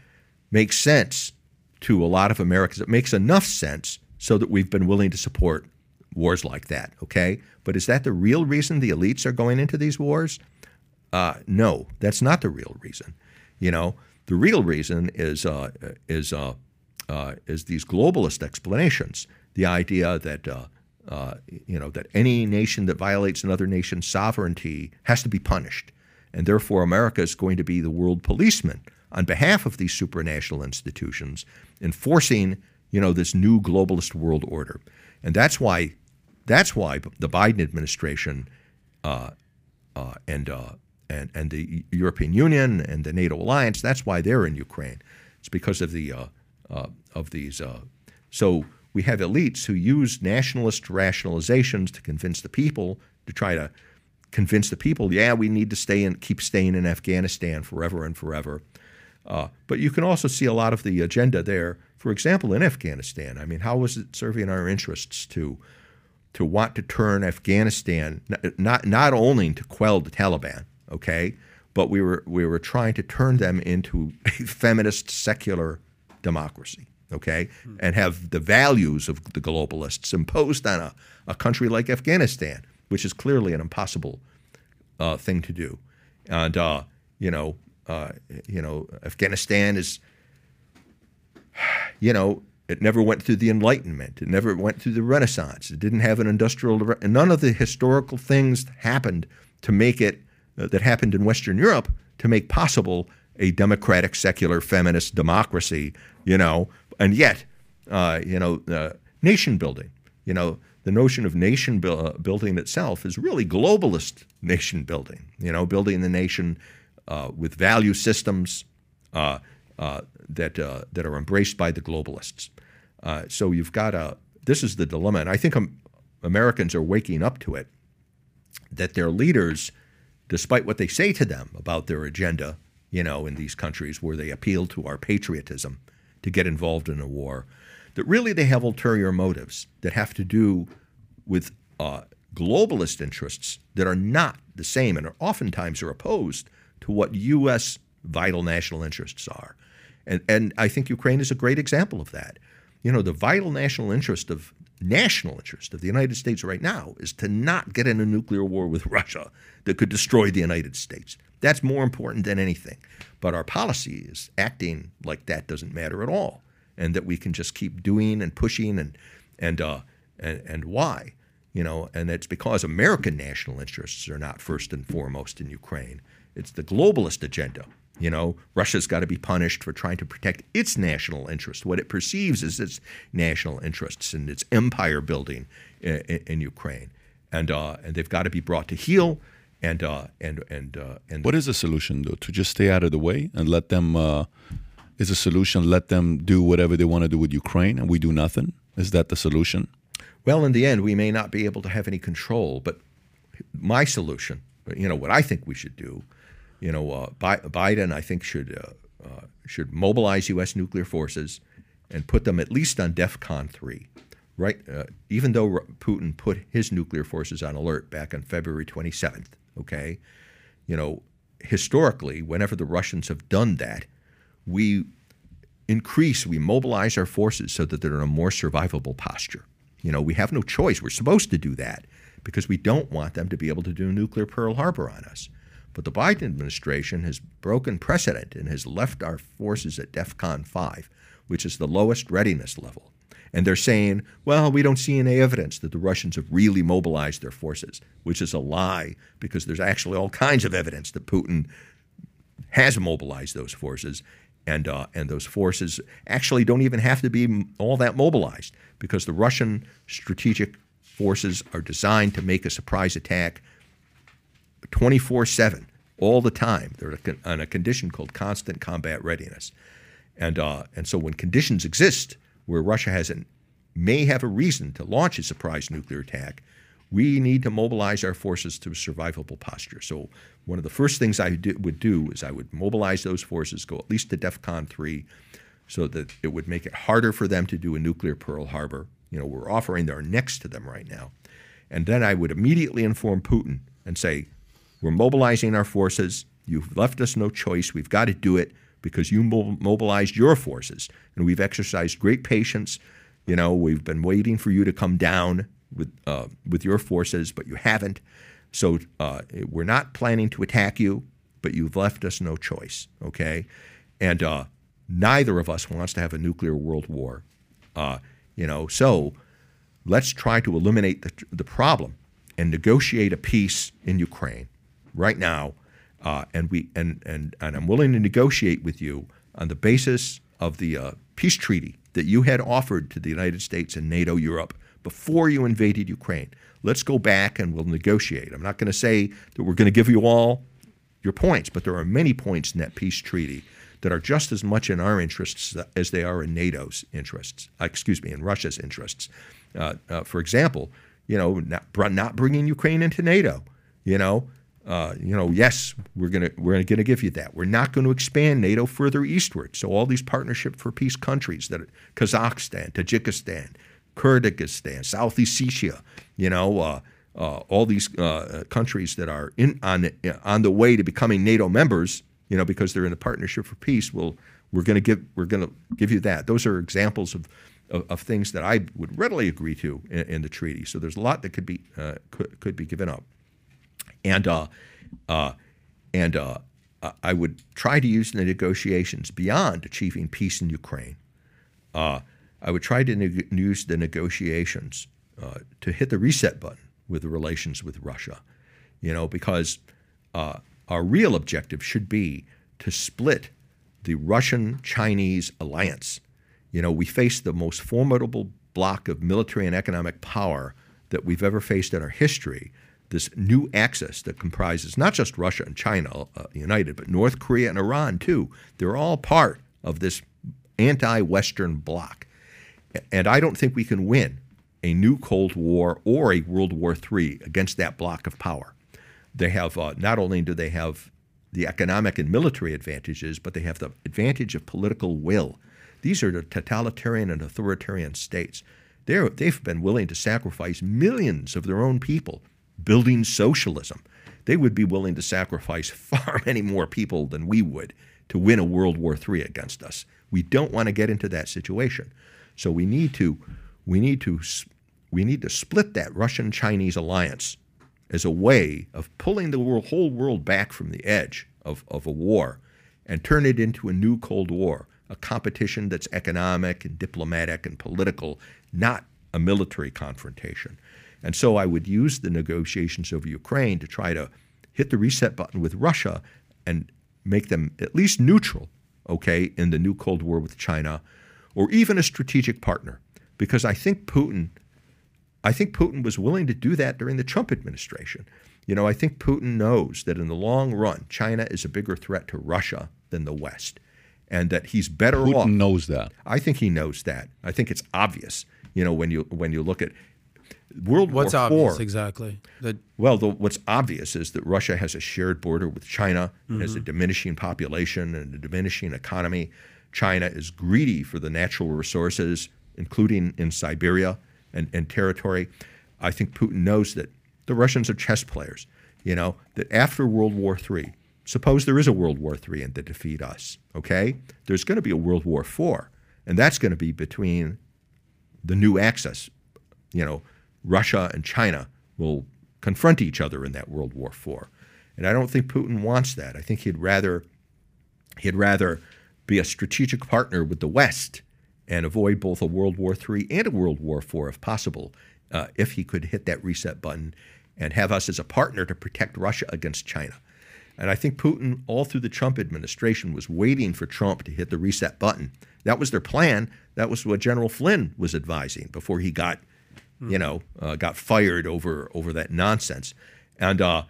makes sense to a lot of Americans. It makes enough sense so that we've been willing to support wars like that. Okay, but is that the real reason the elites are going into these wars? Uh, no, that's not the real reason. You know, the real reason is uh, is uh, uh, is these globalist explanations. The idea that uh, uh, you know that any nation that violates another nation's sovereignty has to be punished, and therefore America is going to be the world policeman on behalf of these supranational institutions, enforcing you know this new globalist world order, and that's why that's why the Biden administration uh, uh, and uh, and and the European Union and the NATO alliance. That's why they're in Ukraine. It's because of the uh, uh, of these. Uh, so we have elites who use nationalist rationalizations to convince the people to try to convince the people. Yeah, we need to stay and keep staying in Afghanistan forever and forever. Uh, but you can also see a lot of the agenda there. For example, in Afghanistan, I mean, how was it serving our interests to to want to turn Afghanistan not not only to quell the Taliban, okay, but we were we were trying to turn them into a (laughs) feminist secular democracy, okay, and have the values of the globalists imposed on a, a country like Afghanistan, which is clearly an impossible uh, thing to do, and uh, you know, uh, you know, Afghanistan is, (sighs) you know, it never went through the Enlightenment. It never went through the Renaissance. It didn't have an industrial. None of the historical things happened to make it uh, that happened in Western Europe to make possible a democratic, secular, feminist democracy. You know, and yet, uh, you know, uh, nation building. You know, the notion of nation bu- uh, building itself is really globalist nation building. You know, building the nation uh, with value systems uh, that uh, that are embraced by the globalists. Uh, so you've got a. This is the dilemma, and I think um, Americans are waking up to it. That their leaders, despite what they say to them about their agenda, you know, in these countries where they appeal to our patriotism to get involved in a war, that really they have ulterior motives that have to do with uh, globalist interests that are not the same and are oftentimes are opposed to what U.S. vital national interests are. And, and I think Ukraine is a great example of that. You know, the vital national interest of national interest of the United States right now is to not get in a nuclear war with (laughs) Russia that could destroy the United States. That's more important than anything. But our policy is acting like that doesn't matter at all, and that we can just keep doing and pushing and and uh, and, and why, you know, and it's because American national interests are not first and foremost in Ukraine. It's the globalist agenda. You know, Russia's got to be punished for trying to protect its national interest, what it perceives as its national interests and its empire building in, in, in Ukraine, and uh, and they've got to be brought to heel. And uh, and and uh, and What is the solution, though? To just stay out of the way and let them. Uh, is a solution let them do whatever they want to do with Ukraine and we do nothing? Is that the solution? Well, in the end, we may not be able to have any control, but my solution, you know, what I think we should do, you know, uh, Bi- Biden, I think should uh, uh, should mobilize U.S. nuclear forces and put them at least on DEFCON three, right? Uh, even though Putin put his nuclear forces on alert back on February 27th, okay, you know, historically, whenever the Russians have done that, we increase, we mobilize our forces so that they're in a more survivable posture. You know, we have no choice. We're supposed to do that because we don't want them to be able to do nuclear Pearl Harbor on us. But the Biden administration has broken precedent and has left our forces at DEFCON 5, which is the lowest readiness level. And they're saying, well, we don't see any evidence that the Russians have really mobilized their forces, which is a lie because there's actually all kinds of evidence that Putin has mobilized those forces. And, uh, and those forces actually don't even have to be all that mobilized because the Russian strategic forces are designed to make a surprise attack 24 7, all the time. They're on a condition called constant combat readiness. And, uh, and so when conditions exist where Russia has an, may have a reason to launch a surprise nuclear attack, we need to mobilize our forces to a survivable posture. So one of the first things I do, would do is I would mobilize those forces, go at least to DEFCON 3, so that it would make it harder for them to do a nuclear Pearl Harbor. You know, we're offering our necks to them right now. And then I would immediately inform Putin and say, we're mobilizing our forces. You've left us no choice. We've got to do it because you mobilized your forces. And we've exercised great patience. You know, we've been waiting for you to come down with, uh, with your forces, but you haven't. So uh, we're not planning to attack you, but you've left us no choice, okay? And uh, neither of us wants to have a nuclear world war. Uh, you know, so let's try to eliminate the, the problem and negotiate a peace in Ukraine right now, uh, and we and, and and I'm willing to negotiate with you on the basis of the uh, peace treaty that you had offered to the United States and NATO Europe before you invaded Ukraine. Let's go back and we'll negotiate. I'm not going to say that we're going to give you all your points, but there are many points in that peace treaty that are just as much in our interests as they are in NATO's interests. Uh, excuse me, in Russia's interests. Uh, uh, for example, you know, not, not bringing Ukraine into NATO. You know, uh, you know, yes, we're gonna we're gonna give you that. We're not going to expand NATO further eastward. So all these partnership for peace countries that Kazakhstan, Tajikistan, Kyrgyzstan, Southeast Asia, you know, uh, uh, all these uh, countries that are in on on the way to becoming NATO members, you know, because they're in a partnership for peace. Well, we're going to give we're going to give you that. Those are examples of, of, of things that I would readily agree to in, in, the treaty. So there's a lot that could be uh, could, could be given up and uh, uh, and uh, I would try to use the negotiations beyond achieving peace in Ukraine. Uh, I would try to ne- use the negotiations uh, to hit the reset button with the relations with Russia, you know, because uh, our real objective should be to split the Russian-Chinese alliance. You know, we face the most formidable block of military and economic power that we've ever faced in our history this new axis that comprises not just Russia and China uh, united, but North Korea and Iran too. They're all part of this anti Western bloc. And I don't think we can win a new Cold War or a World War III against that block of power. They have uh, not only do they have the economic and military advantages, but they have the advantage of political will. These are the totalitarian and authoritarian states. They're, they've been willing to sacrifice millions of their own people building socialism. They would be willing to sacrifice (laughs) far many more people than we would to win a World War III against us. We don't want to get into that situation. So we need to we need to we need to split that Russian-Chinese alliance as a way of pulling the world, whole world back from the edge of, of a war and turn it into a new Cold War, a competition that's economic and diplomatic and political, not a military confrontation. And so I would use the negotiations over Ukraine to try to hit the reset button with Russia and make them at least neutral, okay, in the new Cold War with China, or even a strategic partner. Because I think Putin, I think Putin was willing to do that during the Trump administration. You know, I think Putin knows that in the long run, China is a bigger threat to Russia than the West, and that he's better Putin off. Putin knows that. I think he knows that. I think it's obvious. You know, when you when you look at World what's War obvious IV, exactly? That well, the, what's obvious is that Russia has a shared border with China, mm-hmm. has a diminishing population and a diminishing economy. China is greedy for the natural resources, including in Siberia and, and territory. I think Putin knows that the Russians are chess players. You know that after World War III, suppose there is a World War III and they defeat us. Okay, there's going to be a World War IV, and that's going to be between the new axis you know, Russia and China will confront each other in that World War IV. And I don't think Putin wants that. I think he'd rather he'd rather be a strategic partner with the West and avoid both a World War III and a World War IV if possible, uh, if he could hit that reset button and have us as a partner to protect Russia against China. And I think Putin, all through the Trump administration, was waiting for Trump to hit the reset button. That was their plan. That was what General Flynn was advising before he got, you know, uh, got fired over over that nonsense. And uh,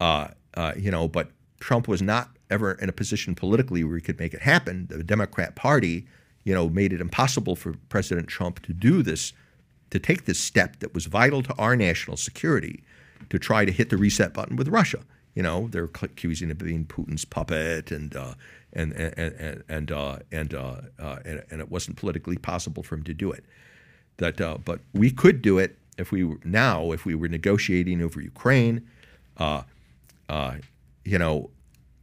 uh, uh, you know, but Trump was not ever in a position politically where he could make it happen. The Democrat Party, you know, made it impossible for President Trump to do this, to take this step that was vital to our national security, to try to hit the reset button with Russia. You know, they're accusing him of being Putin's puppet, and uh, and and and and uh, and, uh, uh, and and it wasn't politically possible for him to do it. That, uh, but we could do it if we were, now if we were negotiating over Ukraine. Uh, uh, you know,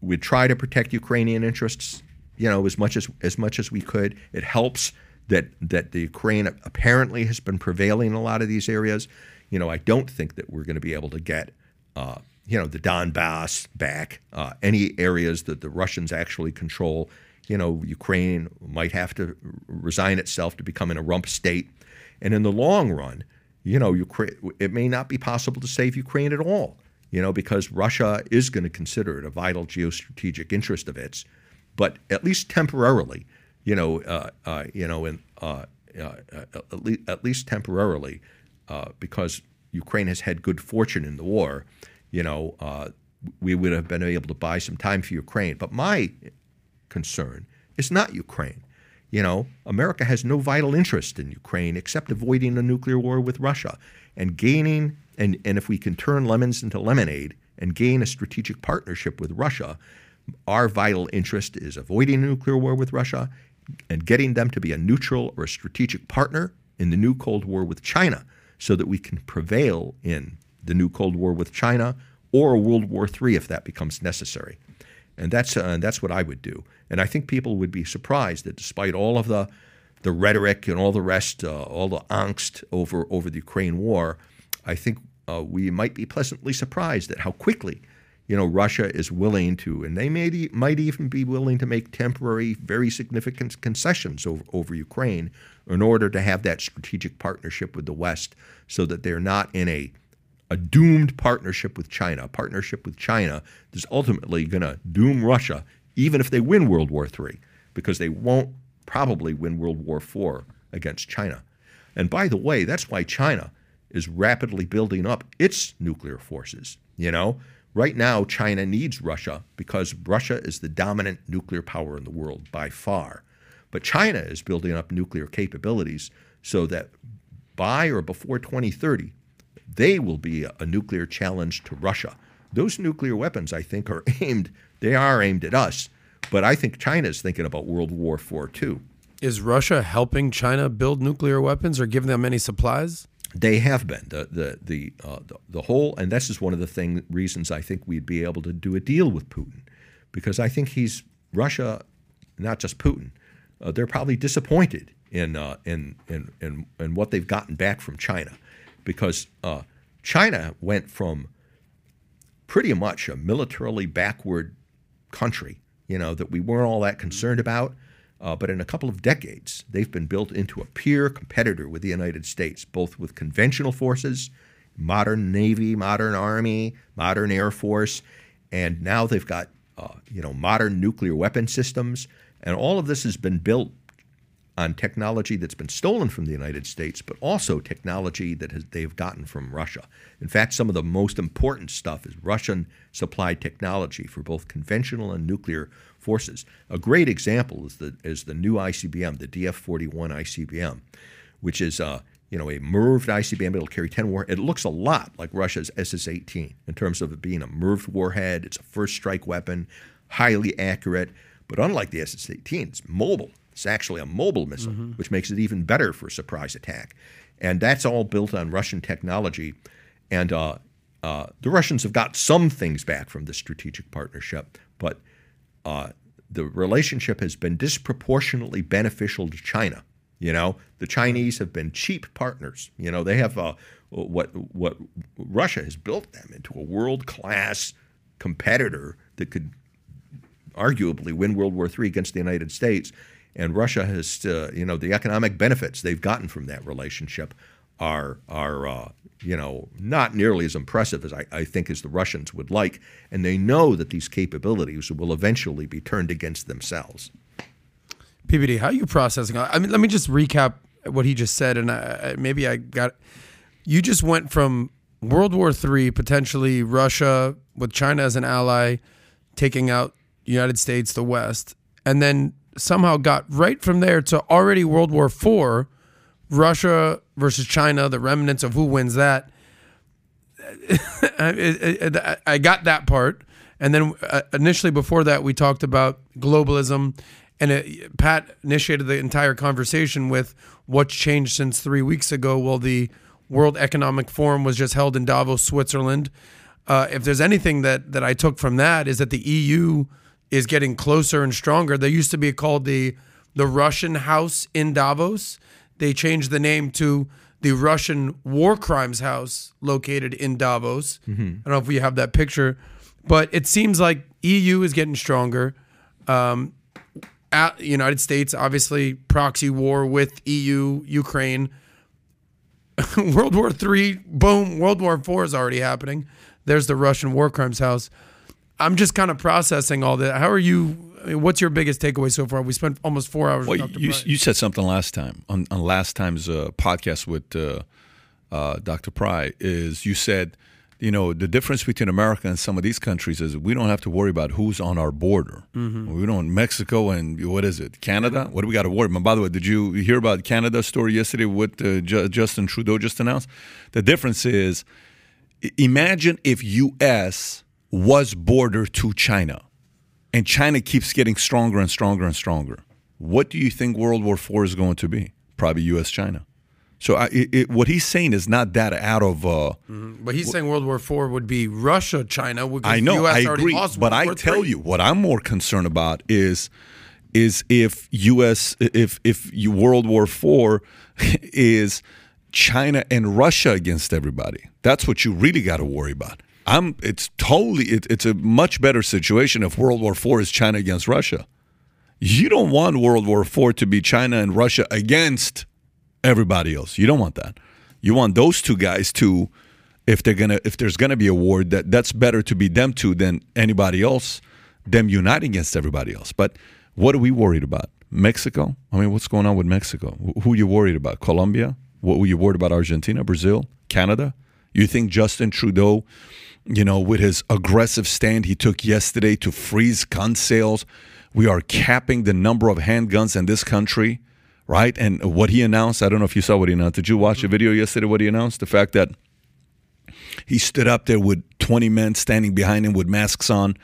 we'd try to protect Ukrainian interests. You know, as much as as much as we could. It helps that that the Ukraine apparently has been prevailing in a lot of these areas. You know, I don't think that we're going to be able to get uh, you know, the Donbass back, uh, any areas that the Russians actually control. You know, Ukraine might have to resign itself to becoming a rump state. And in the long run, you know, Ukraine, it may not be possible to save Ukraine at all, you know, because Russia is going to consider it a vital geostrategic interest of its. But at least temporarily, you know, uh, uh, you know, in, uh, uh at, least, at least temporarily, uh, because Ukraine has had good fortune in the war, you know, uh, we would have been able to buy some time for Ukraine. But my concern is not Ukraine. You know, America has no vital interest in Ukraine except avoiding a nuclear war with Russia and gaining, and, and if we can turn lemons into lemonade and gain a strategic partnership with Russia, our vital interest is avoiding a nuclear war with Russia and getting them to be a neutral or a strategic partner in the new Cold War with China so that we can prevail in the new Cold War with China or World War III if that becomes necessary. And that's, uh, that's what I would do. And I think people would be surprised that despite all of the, the rhetoric and all the rest, uh, all the angst over, over the Ukraine war, I think uh, we might be pleasantly surprised at how quickly you know, Russia is willing to, and they may, might even be willing to make temporary, very significant concessions over, over Ukraine in order to have that strategic partnership with the West so that they're not in a a doomed partnership with China, a partnership with China that's ultimately going to doom Russia, even if they win World War III, because they won't probably win World War IV against China. And by the way, that's why China is rapidly building up its nuclear forces. You know, right now, China needs Russia because Russia is the dominant nuclear power in the world by far. But China is building up nuclear capabilities so that by or before 2030, they will be a nuclear challenge to Russia. Those nuclear weapons, I think, are (laughs) aimed, they are aimed at us. But I think China is thinking about World War IV too. Is Russia helping China build nuclear weapons or giving them any supplies? They have been the the the, uh, the, the whole, and this is one of the thing reasons I think we'd be able to do a deal with Putin, because I think he's Russia, not just Putin. Uh, they're probably disappointed in, uh, in in in in what they've gotten back from China because uh, China went from pretty much a militarily backward country, you know, that we weren't all that concerned about. Uh, but in a couple of decades, they've been built into a peer competitor with the United States, both with conventional forces, modern Navy, modern Army, modern Air Force, and now they've got uh, you know modern nuclear weapon systems, and all of this has been built on technology that's been stolen from the United States, but also technology that has, they've gotten from Russia. In fact, some of the most important stuff is Russian supplied technology for both conventional and nuclear forces. A great example is the, is the new ICBM, the DF 41 ICBM, which is uh, you know, a MIRVed ICBM. It'll carry 10 war. It looks a lot like Russia's SS-18 in terms of it being a MIRVed warhead. It's a first strike weapon, highly accurate. But unlike the SS-18, it's mobile. It's actually a mobile missile, mm-hmm. which makes it even better for a surprise attack. And that's all built on Russian technology. And uh, uh, the Russians have got some things back from the strategic partnership, but uh, the relationship has been disproportionately beneficial to China. You know, the Chinese have been cheap partners. You know, they have uh, what what Russia has built them into a world class competitor that could arguably win World War III against the United States. And Russia has, uh, you know, the economic benefits they've gotten from that relationship are are uh, you know not nearly as impressive as I, I think as the Russians would like, and they know that these capabilities will eventually be turned against themselves. PBD, how are you processing? I mean, let me just recap what he just said, and I, maybe I got. You just went from World War III, potentially Russia with China as an ally, taking out United States, the West, and then somehow got right from there to already World War IV, Russia versus China, the remnants of who wins that. (laughs) I, got that part. And then uh, initially before that, we talked about globalism. And it, Pat initiated the entire conversation with what's changed since three weeks ago. Well, the World Economic Forum was just held in Davos, Switzerland. Uh, if there's anything that, that I took from that is that the EU is getting closer and stronger. They used to be called the the Russian House in Davos. They changed the name to the Russian War Crimes House located in Davos. I don't know if we have that picture, but it seems like EU is getting stronger. Um, at United States, obviously, proxy war with EU, Ukraine. (laughs) World War Three, boom. World War Four is already happening. There's the Russian War Crimes House. I'm just kind of processing all that. How are you? I mean, what's your biggest takeaway so far? We spent almost four hours. Well, with Dr. you, you said something last time on, on last time's uh, podcast with uh, uh, Dr. Pry is you said, you know, the difference between America and some of these countries is we don't have to worry about who's on our border. We don't Mexico and what is it, Canada? What do we got to worry about? By the way, did you hear about Canada's story yesterday? What uh, Ju- Justin Trudeau just announced? The difference is, imagine if U.S. was border to China and China keeps getting stronger and stronger and stronger. What do you think World War IV is going to be? Probably U.S. China. So I, it, it, what he's saying is not that out of. Uh, but he's saying World War Four would be Russia, China. I know, US I already agree, but I tell III. you what I'm more concerned about is is if U.S. if if World War IV (laughs) is China and Russia against everybody. That's what you really got to worry about. I'm. It's totally. It, it's a much better situation if World War IV is China against Russia. You don't want World War IV to be China and Russia against everybody else. You don't want that. You want those two guys to, if they're gonna, if there's gonna be a war, that that's better to be them two than anybody else. Them uniting against everybody else. But what are we worried about? Mexico? I mean, what's going on with Mexico? Who are you worried about? Colombia? What were you worried about? Argentina? Brazil? Canada? You think Justin Trudeau, you know, with his aggressive stand he took yesterday to freeze gun sales, we are capping the number of handguns in this country, right? And what he announced, I don't know if you saw what he announced. Did you watch the video yesterday? What he announced? The fact that he stood up there with 20 men standing behind him with masks on,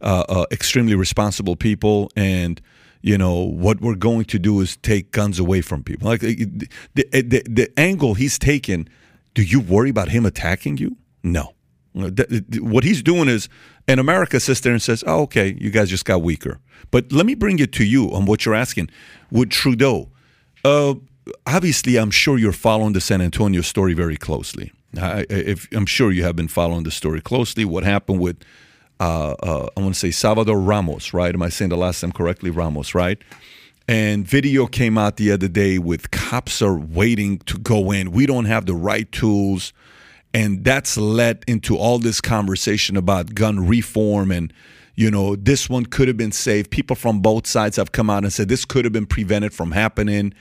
uh, uh, extremely responsible people, and you know what we're going to do is take guns away from people. Like the the, the, the angle he's taken. Do you worry about him attacking you? No. Th- What he's doing is, and America sits there and says, "Oh, okay, you guys just got weaker." But let me bring it to you on what you're asking with Trudeau. Uh, obviously, I'm sure you're following the San Antonio story very closely. I- if, I'm sure you have been following the story closely. What happened with, uh, uh, I want to say Salvador Ramos, right? Am I saying the last name correctly? Ramos, right? And video came out the other day with cops are waiting to go in. We don't have the right tools. And that's led into all this conversation about gun reform and, you know, this one could have been saved. People from both sides have come out and said this could have been prevented from happening.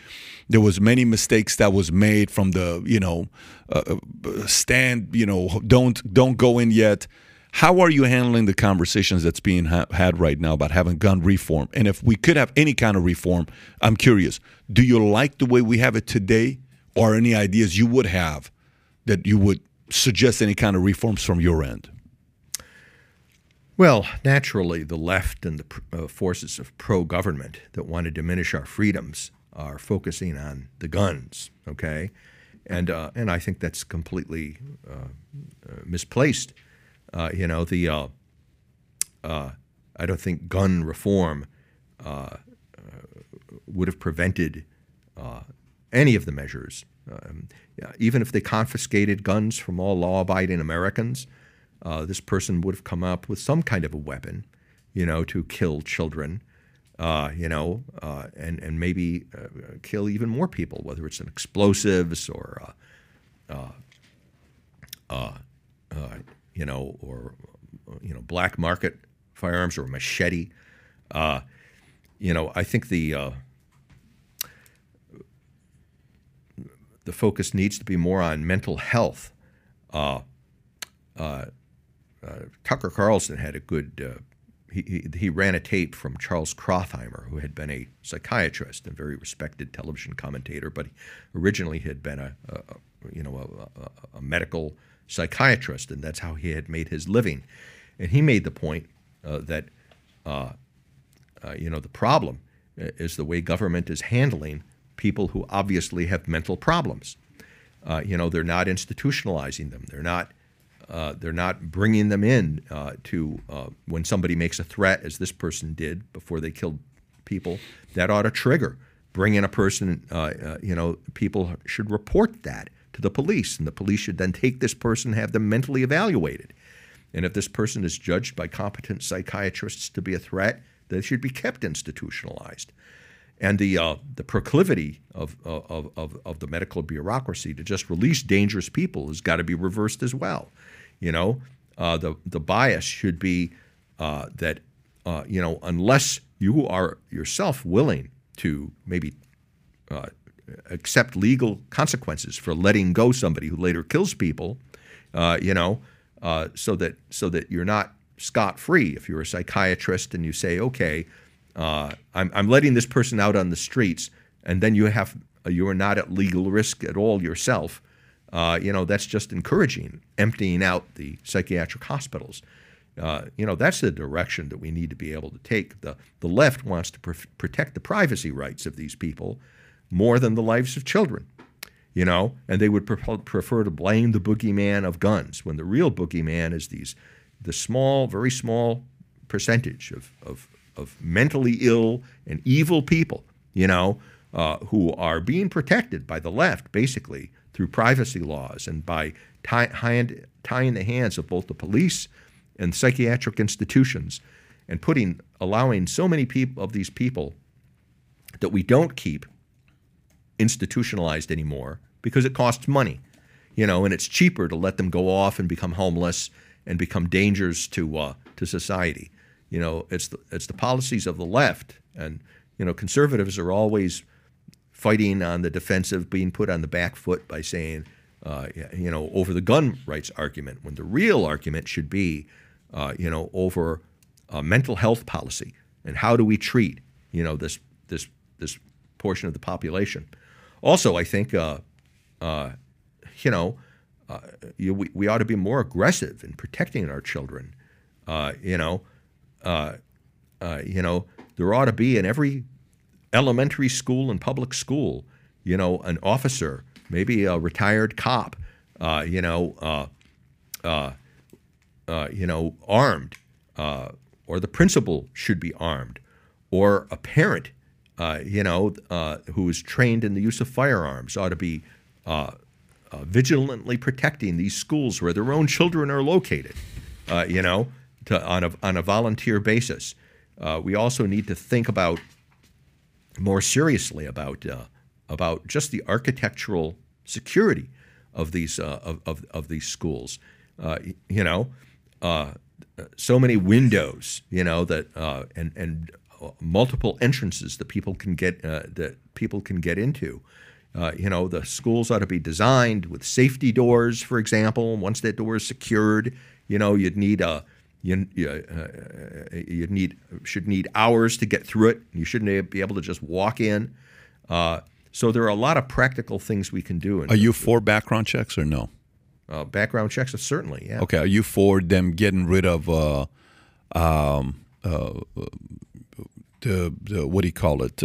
There was many mistakes that was made from the, you know, uh, uh, stand, you know, don't don't go in yet. How are you handling the conversations that's being ha- had right now about having gun reform? And if we could have any kind of reform, I'm curious. Do you like the way we have it today, or any ideas you would have that you would suggest any kind of reforms from your end? Well, naturally, the left and the uh, forces of pro government that want to diminish our freedoms are focusing on the guns, okay? And, uh, and I think that's completely uh, uh, misplaced. Uh, you know, the, uh, I don't think gun reform would have prevented any of the measures. Um, even if they confiscated guns from all law-abiding Americans, uh, this person would have come up with some kind of a weapon, you know, to kill children, uh, you know, uh, and and maybe uh, kill even more people, whether it's an explosives or, uh, uh, you know, or you know, black market firearms or a machete. you know, I think the the focus needs to be more on mental health. Uh, uh, uh, Tucker Carlson had a good. Uh, he, he, he, ran a tape from Charles Krauthammer, who had been a psychiatrist and very respected television commentator, but originally had been a, a, a you know a, a, medical psychiatrist, and that's how he had made his living. And he made the point uh, that you know the problem is the way government is handling people who obviously have mental problems. Uh, you know, they're not institutionalizing them. They're not. Uh, they're not bringing them in uh, to uh, when somebody makes a threat, as this person did before they killed people. That ought to trigger. Bring in a person. Uh, uh, you know, people should report that to the police, and the police should then take this person, have them mentally evaluated. And if this person is judged by competent psychiatrists to be a threat, they should be kept institutionalized and the uh, the proclivity of, of, of, of the medical bureaucracy to just release dangerous people has got to be reversed as well. You know, uh, the the bias should be uh, that uh, you know unless you are yourself willing to maybe uh, accept legal consequences for letting go somebody who later kills people, uh, you know, so that so that you're not scot free if you're a psychiatrist and you say, okay uh, I'm, I'm letting this person out on the streets, and then you have you are not at legal risk at all yourself. Uh, you know that's just encouraging emptying out the psychiatric hospitals. Uh, you know that's the direction that we need to be able to take. The the left wants to pr- protect the privacy rights of these people more than the lives of children. You know, and they would pre- prefer to blame the boogeyman of guns when the real boogeyman is these the small, very small percentage of, of of mentally ill and evil people, you know, uh, who are being protected by the left, basically through privacy laws and by tie, hand, tying the hands of both the police and psychiatric institutions, and putting allowing so many people of these people that we don't keep institutionalized anymore because it costs money, you know, and it's cheaper to let them go off and become homeless and become dangers to uh, to society. You know, it's the, it's the policies of the left, and you know, conservatives are always fighting on the defensive, being put on the back foot by saying, uh, you know, over the gun rights argument, when the real argument should be, uh, you know, over uh, mental health policy and how do we treat, you know, this this this portion of the population. Also, I think, uh, uh, you know, uh, you, we, we ought to be more aggressive in protecting our children. you know, uh, uh, you know, there ought to be in every elementary school and public school, you know, an officer, maybe a retired cop, uh, you know, uh, uh, uh, you know, armed, or the principal should be armed, or a parent, you know, who is trained in the use of firearms ought to be vigilantly protecting these schools where their own children are located, you know to, on, a, on a volunteer basis. Uh, we also need to think about more seriously about uh, about just the architectural security of these uh, of, of, of, these schools. Uh, you know, uh, so many windows. You know that uh, and and multiple entrances that people can get that people can get into. you know, the schools ought to be designed with safety doors, for example. Once that door is secured, you know, you'd need a you, you, uh, you need should need hours to get through it. You shouldn't be able to just walk in. Uh, so there are a lot of practical things we can do. Are you for background checks or no? Uh, background checks, certainly. Yeah. Okay. Are you for them getting rid of uh, um, uh, the, the what do you call it?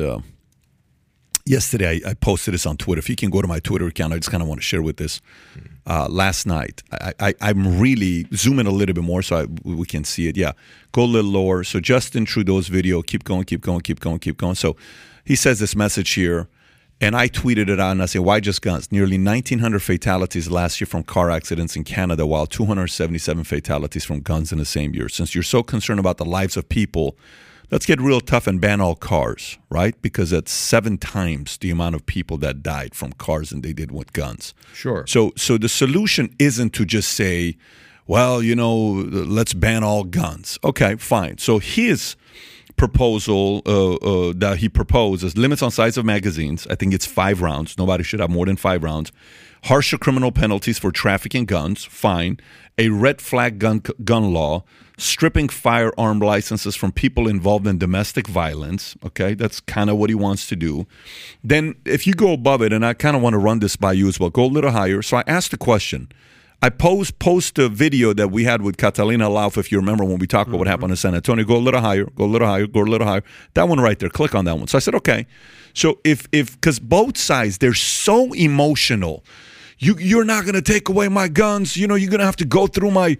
Yesterday I, I, posted this on Twitter. If you can go to my Twitter account, I just kind of want to share with this. Uh, last night, I, am really zooming a little bit more so I, we can see it. Yeah, go a little lower. So Justin Trudeau's video, keep going, keep going, keep going, keep going. So he says this message here, And I tweeted it out and I said, why just guns? Nearly 1,900 fatalities last year from car accidents in Canada, while 277 fatalities from guns in the same year. Since you're so concerned about the lives of people, let's get real tough and ban all cars, right? Because that's seven times the amount of people that died from cars than they did with guns. Sure. So, so the solution isn't to just say, well, you know, let's ban all guns. Okay, fine. So his proposal uh, uh, that he proposes is limits on size of magazines. I think it's five rounds. Nobody should have more than five rounds. Harsher criminal penalties for trafficking guns. Fine. A red flag gun gun law. Stripping firearm licenses from people involved in domestic violence. Okay, that's kind of what he wants to do. Then, if you go above it, and I kind of want to run this by you as well, go a little higher. So I asked the question I post post a video that we had with Catalina Lauf, if you remember when we talked about what mm-hmm. happened in San Antonio. Go a little higher, go a little higher, go a little higher. That one right there. Click on that one. So I said, okay. So if if because both sides they're so emotional, you you're not gonna take away my guns. You know you're gonna have to go through my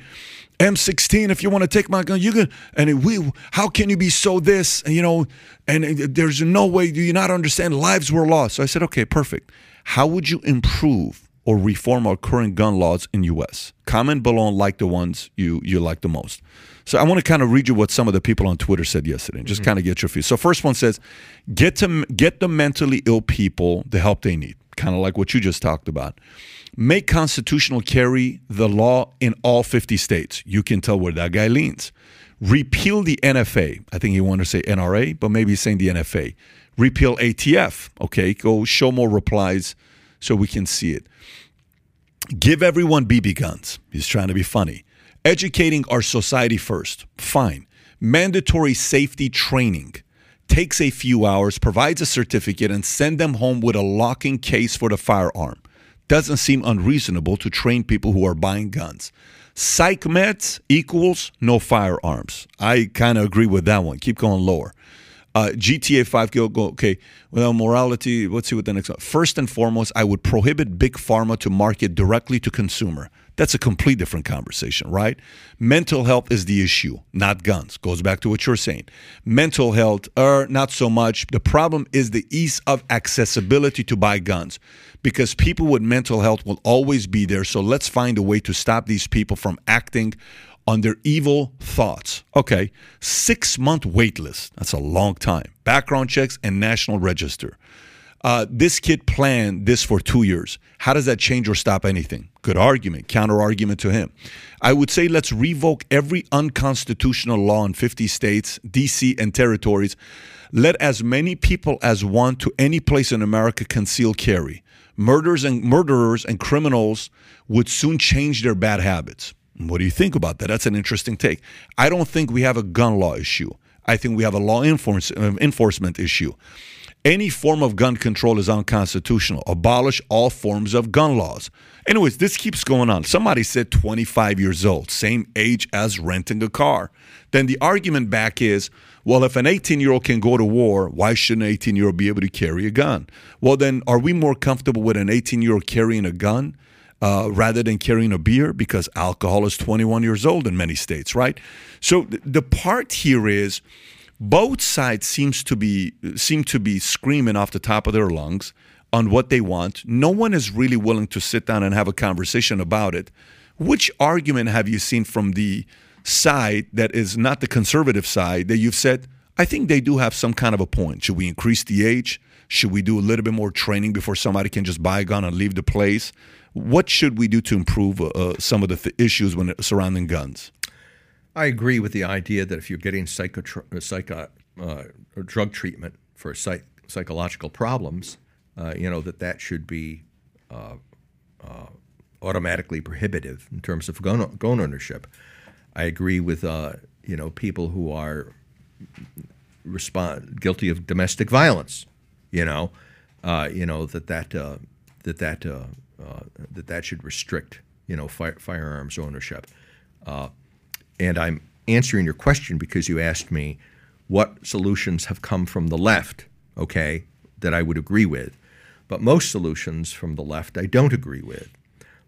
M16 if you want to take my gun. You can and we. How can you be so this? And, You know, and uh, there's no way. Do you not understand? Lives were lost. So I said, okay, perfect. How would you improve? Or reform our current gun laws in US. Comment below and like the ones you you like the most. So I want to kind of read you what some of the people on Twitter said yesterday, and just mm-hmm. kind of get your feel. So first one says, get to get the mentally ill people the help they need, kind of like what you just talked about. Make constitutional carry the law in all 50 states. You can tell where that guy leans. Repeal the NFA. I think he wanted to say NRA, but maybe he's saying the NFA. Repeal ATF. Okay, go show more replies so we can see it. Give everyone BB guns. He's trying to be funny. Educating our society first. Fine. Mandatory safety training. Takes a few hours, provides a certificate, and send them home with a locking case for the firearm. Doesn't seem unreasonable to train people who are buying guns. Psych meds equals no firearms. I kind of agree with that one. Keep going lower. Uh, GTA 5, go, go, okay, well, morality, let's see what the next one. First and foremost, I would prohibit big pharma to market directly to consumer. That's a complete different conversation, right? Mental health is the issue, not guns. Goes back to what you're saying. Mental health, er, not so much. The problem is the ease of accessibility to buy guns because people with mental health will always be there. So let's find a way to stop these people from acting on their evil thoughts. Okay, six month wait list. That's a long time. Background checks and national register. Uh, this kid planned this for two years. How does that change or stop anything? Good argument, counter argument to him. I would say let's revoke every unconstitutional law in 50 states, DC, and territories. Let as many people as want to any place in America conceal carry. Murderers and murderers and criminals would soon change their bad habits. What do you think about that? That's an interesting take. I don't think we have a gun law issue. I think we have a law enforce, uh, enforcement issue. Any form of gun control is unconstitutional. Abolish all forms of gun laws. Anyways, this keeps going on. Somebody said 25 years old, same age as renting a car. Then the argument back is, well, if an 18 year old can go to war, why shouldn't an 18 year old be able to carry a gun? Well, then are we more comfortable with an 18 year old carrying a gun uh, rather than carrying a beer because alcohol is 21 years old in many states, right? So th- the part here is both sides seems to be seem to be screaming off the top of their lungs on what they want. No one is really willing to sit down and have a conversation about it. Which argument have you seen from the side that is not the conservative side that you've said, I think they do have some kind of a point. Should we increase the age? Should we do a little bit more training before somebody can just buy a gun and leave the place? What should we do to improve uh, some of the th- issues when surrounding guns? I agree with the idea that if you're getting psycho, uh, psycho uh, drug treatment for psych- psychological problems, uh, you know that that should be uh, uh, automatically prohibitive in terms of gun, gun ownership. I agree with you know people who are respond guilty of domestic violence. You know, you know that that that that uh, that that should restrict you know fire, firearms ownership. Uh, and I'm answering your question because you asked me what solutions have come from the left, okay, that I would agree with. But most solutions from the left I don't agree with.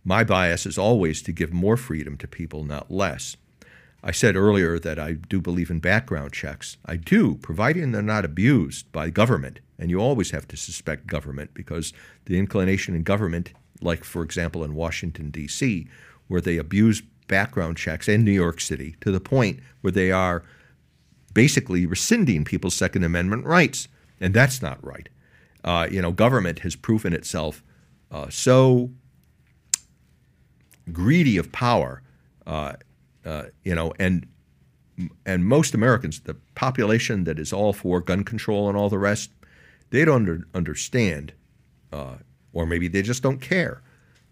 My bias is always to give more freedom to people, not less. I said earlier that I do believe in background checks. I do, providing they're not abused by government. And you always have to suspect government because the inclination in government, like for example in Washington, D.C., where they abuse background checks in New York City to the point where they are basically rescinding people's Second Amendment rights. And that's not right. Uh, you know, government has proven itself uh, so greedy of power, uh, uh, you know, and and most Americans, the population that is all for gun control and all the rest, they don't under, understand, uh, or maybe they just don't care.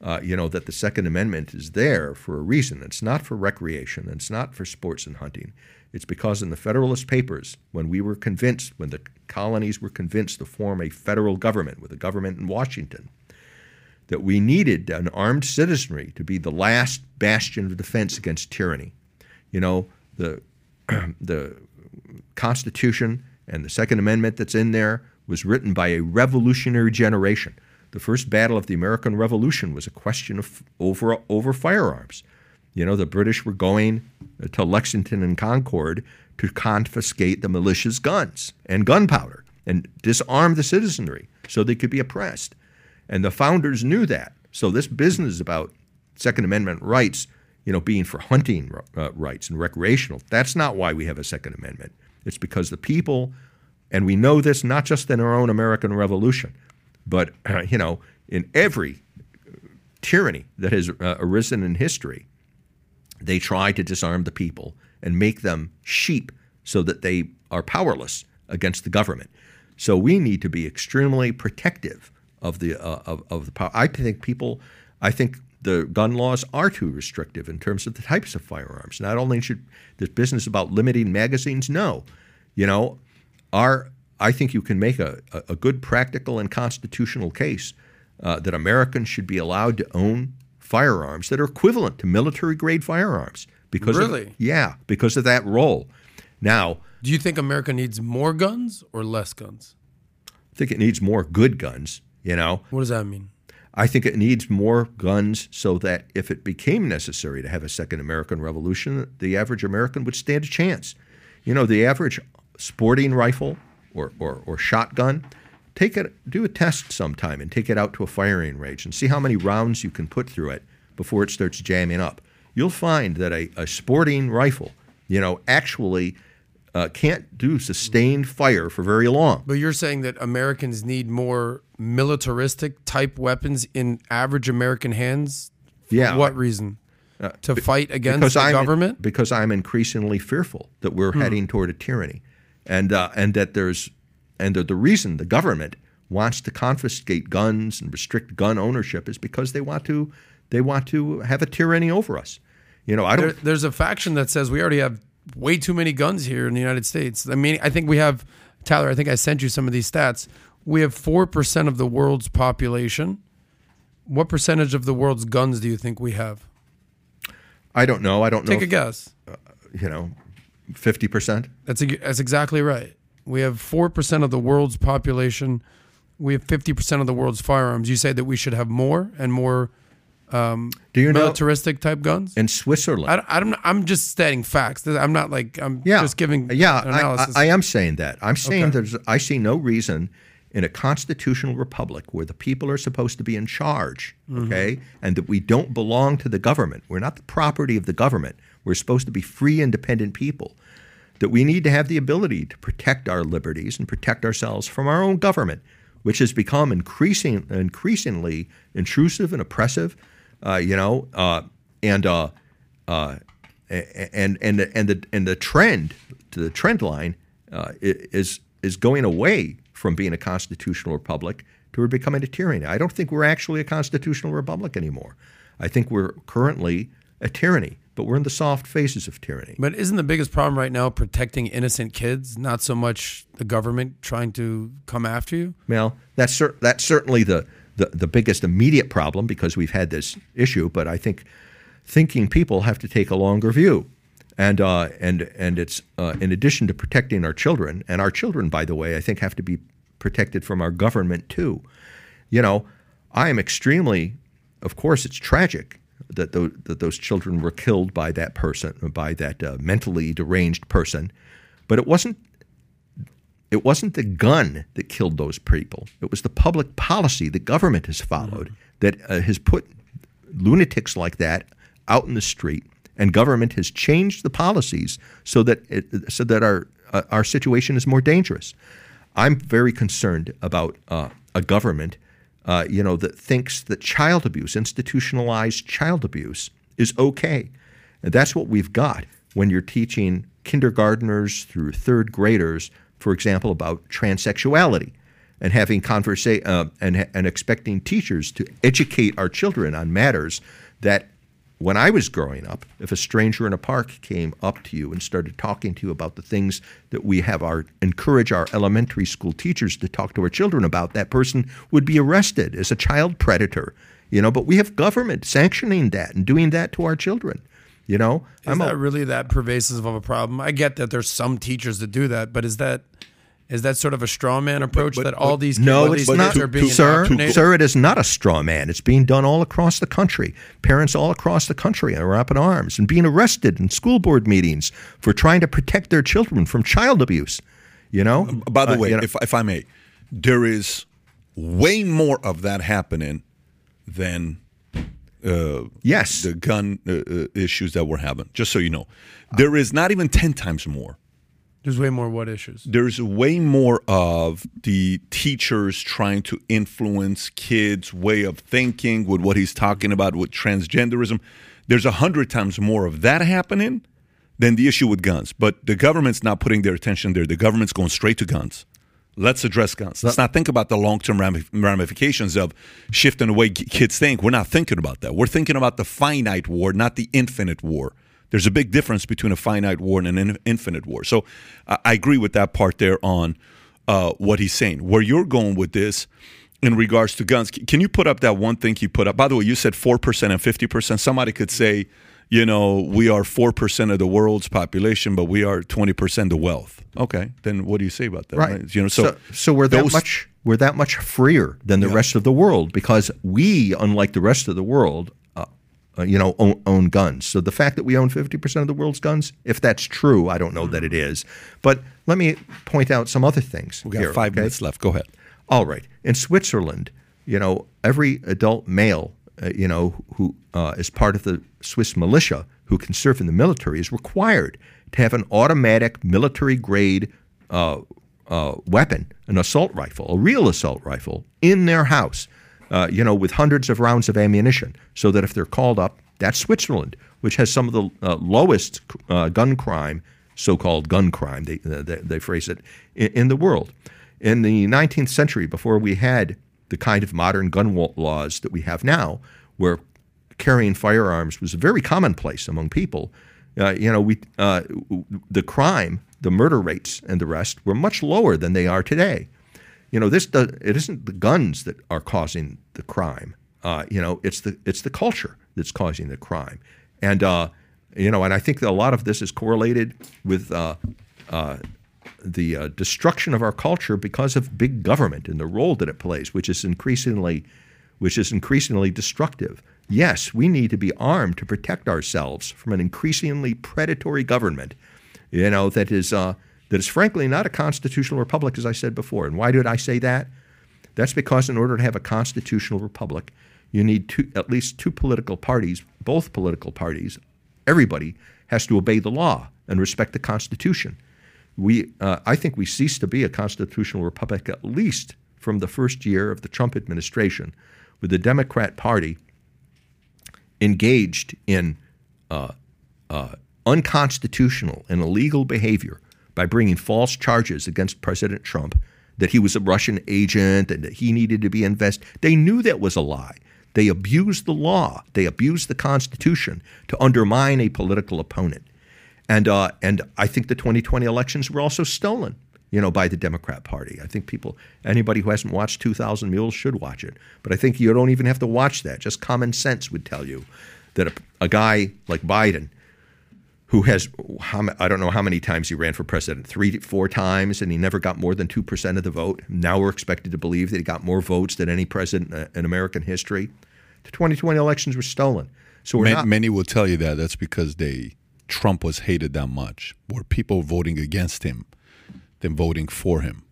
Uh, you know that the Second Amendment is there for a reason. It's not for recreation. It's not for sports and hunting. It's because in the Federalist Papers, when we were convinced, when the colonies were convinced to form a federal government with a government in Washington, that we needed an armed citizenry to be the last bastion of defense against tyranny. You know, the, (clears throat) the Constitution and the Second Amendment that's in there was written by a revolutionary generation. The first battle of the American Revolution was a question of over, over firearms. You know, the British were going to Lexington and Concord to confiscate the militia's guns and gunpowder and disarm the citizenry so they could be oppressed. And the founders knew that. So this business about Second Amendment rights, you know, being for hunting uh, rights and recreational, that's not why we have a Second Amendment. It's because the people, and we know this not just in our own American Revolution, but uh, you know, in every tyranny that has uh, arisen in history, they try to disarm the people and make them sheep so that they are powerless against the government. So we need to be extremely protective of the uh, of, of the power. I think people, I think the gun laws are too restrictive in terms of the types of firearms. Not only should this business about limiting magazines, no, you know, our I think you can make a, a good practical and constitutional case uh, that Americans should be allowed to own firearms that are equivalent to military grade firearms because Really? of, yeah because of that role. Now Do you think America needs more guns or less guns? I think it needs more good guns. You know, What does that mean? I think it needs more guns so that if it became necessary to have a second American Revolution, the average American would stand a chance. You know, the average sporting rifle or, or, or shotgun, take it, do a test sometime and take it out to a firing range and see how many rounds you can put through it before it starts jamming up. You'll find that a, a sporting rifle, you know, actually uh, can't do sustained fire for very long. But you're saying that Americans need more militaristic type weapons in average American hands? For Yeah. Uh, What reason? to fight against the I'm, government? Because I'm increasingly fearful that we're Hmm. heading toward a tyranny, and uh, and that there's and that the reason the government wants to confiscate guns and restrict gun ownership is because they want to they want to have a tyranny over us. You know, I don't. there's a faction that says we already have way too many guns here in the United States. I mean, I think we have, Tyler, I think I sent you some of these stats. We have 4% of the world's population. What percentage of the world's guns do you think we have? I don't know. I don't know. Take a guess. You know, fifty percent. That's, that's exactly right. We have 4% of the world's population. We have 50% of the world's firearms. You say that we should have more and more Do you know militaristic type guns? in Switzerland? I, I'm, I'm just stating facts. I'm not like, I'm yeah, just giving Yeah, an I- I, I am saying that. I'm saying Okay. there's. I see no reason in a constitutional republic where the people are supposed to be in charge, Mm-hmm. okay, and that we don't belong to the government. We're not the property of the government. We're supposed to be free, independent people. That we need to have the ability to protect our liberties and protect ourselves from our own government, which has become increasing, increasingly intrusive and oppressive. Uh, you know, uh, and uh, uh, and and the, and the and the trend to the trend line uh, is is going away from being a constitutional republic to becoming a tyranny. I don't think we're actually a constitutional republic anymore. I think we're currently a tyranny, but we're in the soft phases of tyranny. But isn't the biggest problem right now protecting innocent kids, not so much the government trying to come after you? Well, that's cer- that's certainly the, the the biggest immediate problem because we've had this issue. But I think thinking people have to take a longer view, and uh, and and it's uh, in addition to protecting our children, and our children, by the way, I think have to be protected from our government too. You know, I am extremely, of course, it's tragic that those, that those children were killed by that person, by that uh, mentally deranged person, but it wasn't it wasn't the gun that killed those people. It was the public policy the government has followed that uh, has put lunatics like that out in the street, and government has changed the policies so that it, so that our uh, our situation is more dangerous. I'm very concerned about uh, a government, uh, you know, that thinks that child abuse, institutionalized child abuse, is okay, and that's what we've got when you're teaching kindergarteners through third graders, for example, about transsexuality and having conversa- uh, and, and expecting teachers to educate our children on matters that when I was growing up, if a stranger in a park came up to you and started talking to you about the things that we have our encourage our elementary school teachers to talk to our children about, that person would be arrested as a child predator. You know, but we have government sanctioning that and doing that to our children. You know, Is I'm a- that really that pervasive of a problem? I get that there's some teachers that do that, but is that is that sort of a straw man approach but- that all these No, all it's not, kids are being sir. Sir, it is not a straw man. It's being done all across the country. Parents all across the country are up in arms and being arrested in school board meetings for trying to protect their children from child abuse. You know. By the Uh, way, you know- if, if I may, there is way more of that happening than uh, yes, the gun uh, uh, issues that we're having. Just so you know, there is not even ten times more. There's way more what issues. There's way more of the teachers trying to influence kids' way of thinking with what he's talking about with transgenderism. There's a hundred times more of that happening than the issue with guns. But the government's not putting their attention there. The government's going straight to guns. Let's address guns. Let's not think about the long term ramifications of shifting the way kids think. We're not thinking about that. We're thinking about the finite war, not the infinite war. There's a big difference between a finite war and an infinite war. So I agree with that part there on uh, what he's saying. Where you're going with this in regards to guns, can you put up that one thing you put up? By the way, you said 4% and 50%. Somebody could say, you know, we are 4% of the world's population, but we are 20% of wealth. Okay, then what do you say about that? right. You know, so, so, so we're that much we're that much freer than the rest of the world because we, unlike the rest of the world, uh, you know, own, own guns. So the fact that we own fifty percent of the world's guns, if that's true, I don't know that it is. But let me point out some other things. We got here, five okay? minutes left. Go ahead. All right. In Switzerland, you know, every adult male, uh, you know, who uh, is part of the Swiss militia who can serve in the military is required to have an automatic military grade uh, uh, weapon, an assault rifle, a real assault rifle, in their house, uh, you know, with hundreds of rounds of ammunition, so that if they're called up, that's Switzerland, which has some of the uh, lowest uh, gun crime, so-called gun crime, they, uh, they, they phrase it, in, in the world. In the 19th century, before we had the kind of modern gun laws that we have now, where carrying firearms was very commonplace among people, uh, you know, we uh, the crime, the murder rates, and the rest were much lower than they are today. You know, this does, it isn't the guns that are causing the crime. Uh, you know, it's the it's the culture that's causing the crime, and uh, you know, and I think that a lot of this is correlated with uh, uh, the uh, destruction of our culture because of big government and the role that it plays, which is increasingly, which is increasingly destructive. Yes, we need to be armed to protect ourselves from an increasingly predatory government, you know, that is uh, that is frankly not a constitutional republic, as I said before. And why did I say that? That's because in order to have a constitutional republic, you need two, at least two political parties, both political parties. Everybody has to obey the law and respect the Constitution. We, uh, I think we ceased to be a constitutional republic at least from the first year of the Trump administration, with the Democrat Party engaged in uh, uh, unconstitutional and illegal behavior by bringing false charges against President Trump that he was a Russian agent and that he needed to be investigated. They knew that was a lie. They abused the law. They abused the Constitution to undermine a political opponent. And uh, and I think the 2020 elections were also stolen, you know, by the Democrat Party. I think people, anybody who hasn't watched 2,000 Mules should watch it. But I think you don't even have to watch that. Just common sense would tell you that a, a guy like Biden, who has, how, I don't know how many times he ran for president, three, four times, and he never got more than 2% of the vote. Now we're expected to believe that he got more votes than any president uh, in American history. The 2020 elections were stolen. So we're Ma- not, many will tell you that that's because they Trump was hated that much, were people voting against him than voting for him.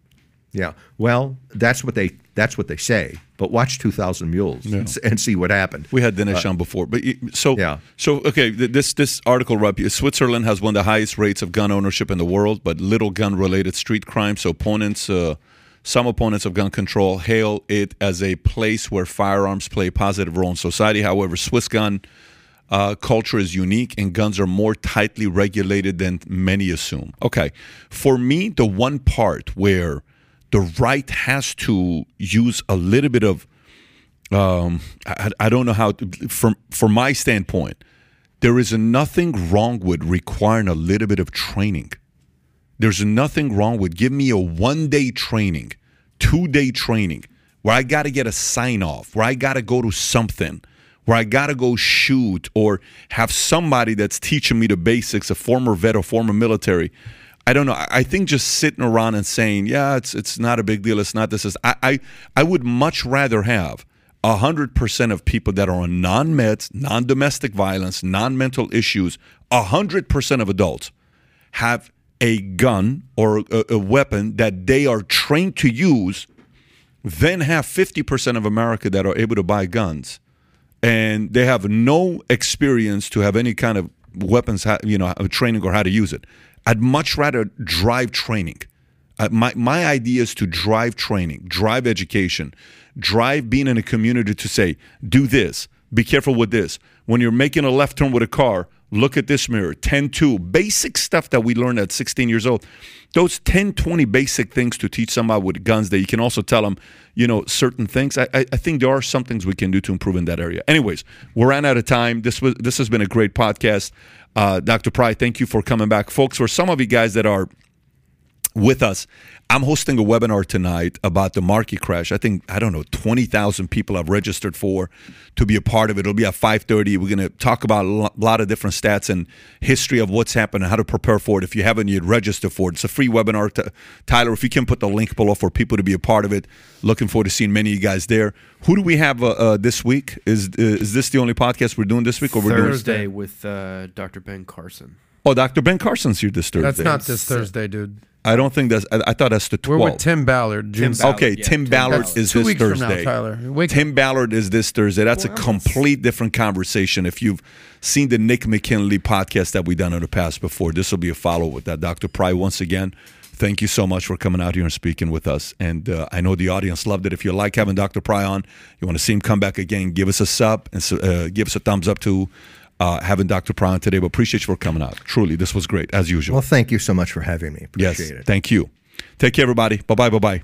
yeah. Well, that's what they that's what they say. But watch 2,000 Mules and, and see what happened. We had Dinesh on before, but y- so Yeah. So okay, this this article, Rob, Switzerland has one of the highest rates of gun ownership in the world, but little gun-related street crime. So opponents, uh, some opponents of gun control, hail it as a place where firearms play a positive role in society. However, Swiss gun uh, culture is unique, and guns are more tightly regulated than many assume. Okay, for me, the one part where the right has to use a little bit of um, I, I don't know how to, from from my standpoint, there is nothing wrong with requiring a little bit of training. There's nothing wrong with give me a one day training, two day training where I got to get a sign off, where I got to go to something, where I got to go shoot or have somebody that's teaching me the basics, a former vet or former military. I don't know. I think just sitting around and saying, "Yeah, it's it's not a big deal. It's not this." Is I I, I would much rather have hundred percent of people that are on non-meds, non-domestic violence, non-mental issues. hundred percent of adults have a gun or a, a weapon that they are trained to use. Then have fifty percent of America that are able to buy guns and they have no experience to have any kind of weapons, you know, training or how to use it. I'd much rather drive training. Uh, my my idea is to drive training, drive education, drive being in a community to say, do this, be careful with this. When you're making a left turn with a car, look at this mirror, 10 2, basic stuff that we learned at 16 years old. Those 10, 20 basic things to teach somebody with guns that you can also tell them, you know, certain things. I, I think there are some things we can do to improve in that area. Anyways, we're ran out of time. This was this has been a great podcast. Uh, Dr. Pry, thank you for coming back. Folks, for some of you guys that are with us. I'm hosting a webinar tonight about the market crash. I think I don't know 20,000 people have registered for to be a part of it. It'll be at 5:30. We're going to talk about a lot of different stats and history of what's happened and how to prepare for it. If you haven't yet registered for it, it's a free webinar. T- Tyler, if you can put the link below for people to be a part of it. Looking forward to seeing many of you guys there. Who do we have uh, uh, this week? Is uh, is this the only podcast we're doing this week, or we're doing? Thursday with uh, Dr. Ben Carson. Oh, Dr. Ben Carson's here this Thursday. That's not this Thursday, dude. I don't think that's. I, I thought that's the 12th. We're with Tim Ballard. June Tim Ballard. Okay, yeah, Tim Tim Ballard Ballard. is Two this weeks from now, Thursday. Tyler. Wake up. Tim Ballard is this Thursday. That's a complete different conversation. If you've seen the Nick McKinley podcast that we've done in the past before, this will be a follow up with that. Dr. Pry, once again, thank you so much for coming out here and speaking with us. And uh, I know the audience loved it. If you like having Dr. Pry on, you want to see him come back again, give us a sub and uh, give us a thumbs up to uh, having Dr. Pran today. But appreciate you for coming out. Truly, this was great as usual. Well, thank you so much for having me. yes, it. thank you. Take care, everybody. Bye bye. Bye bye.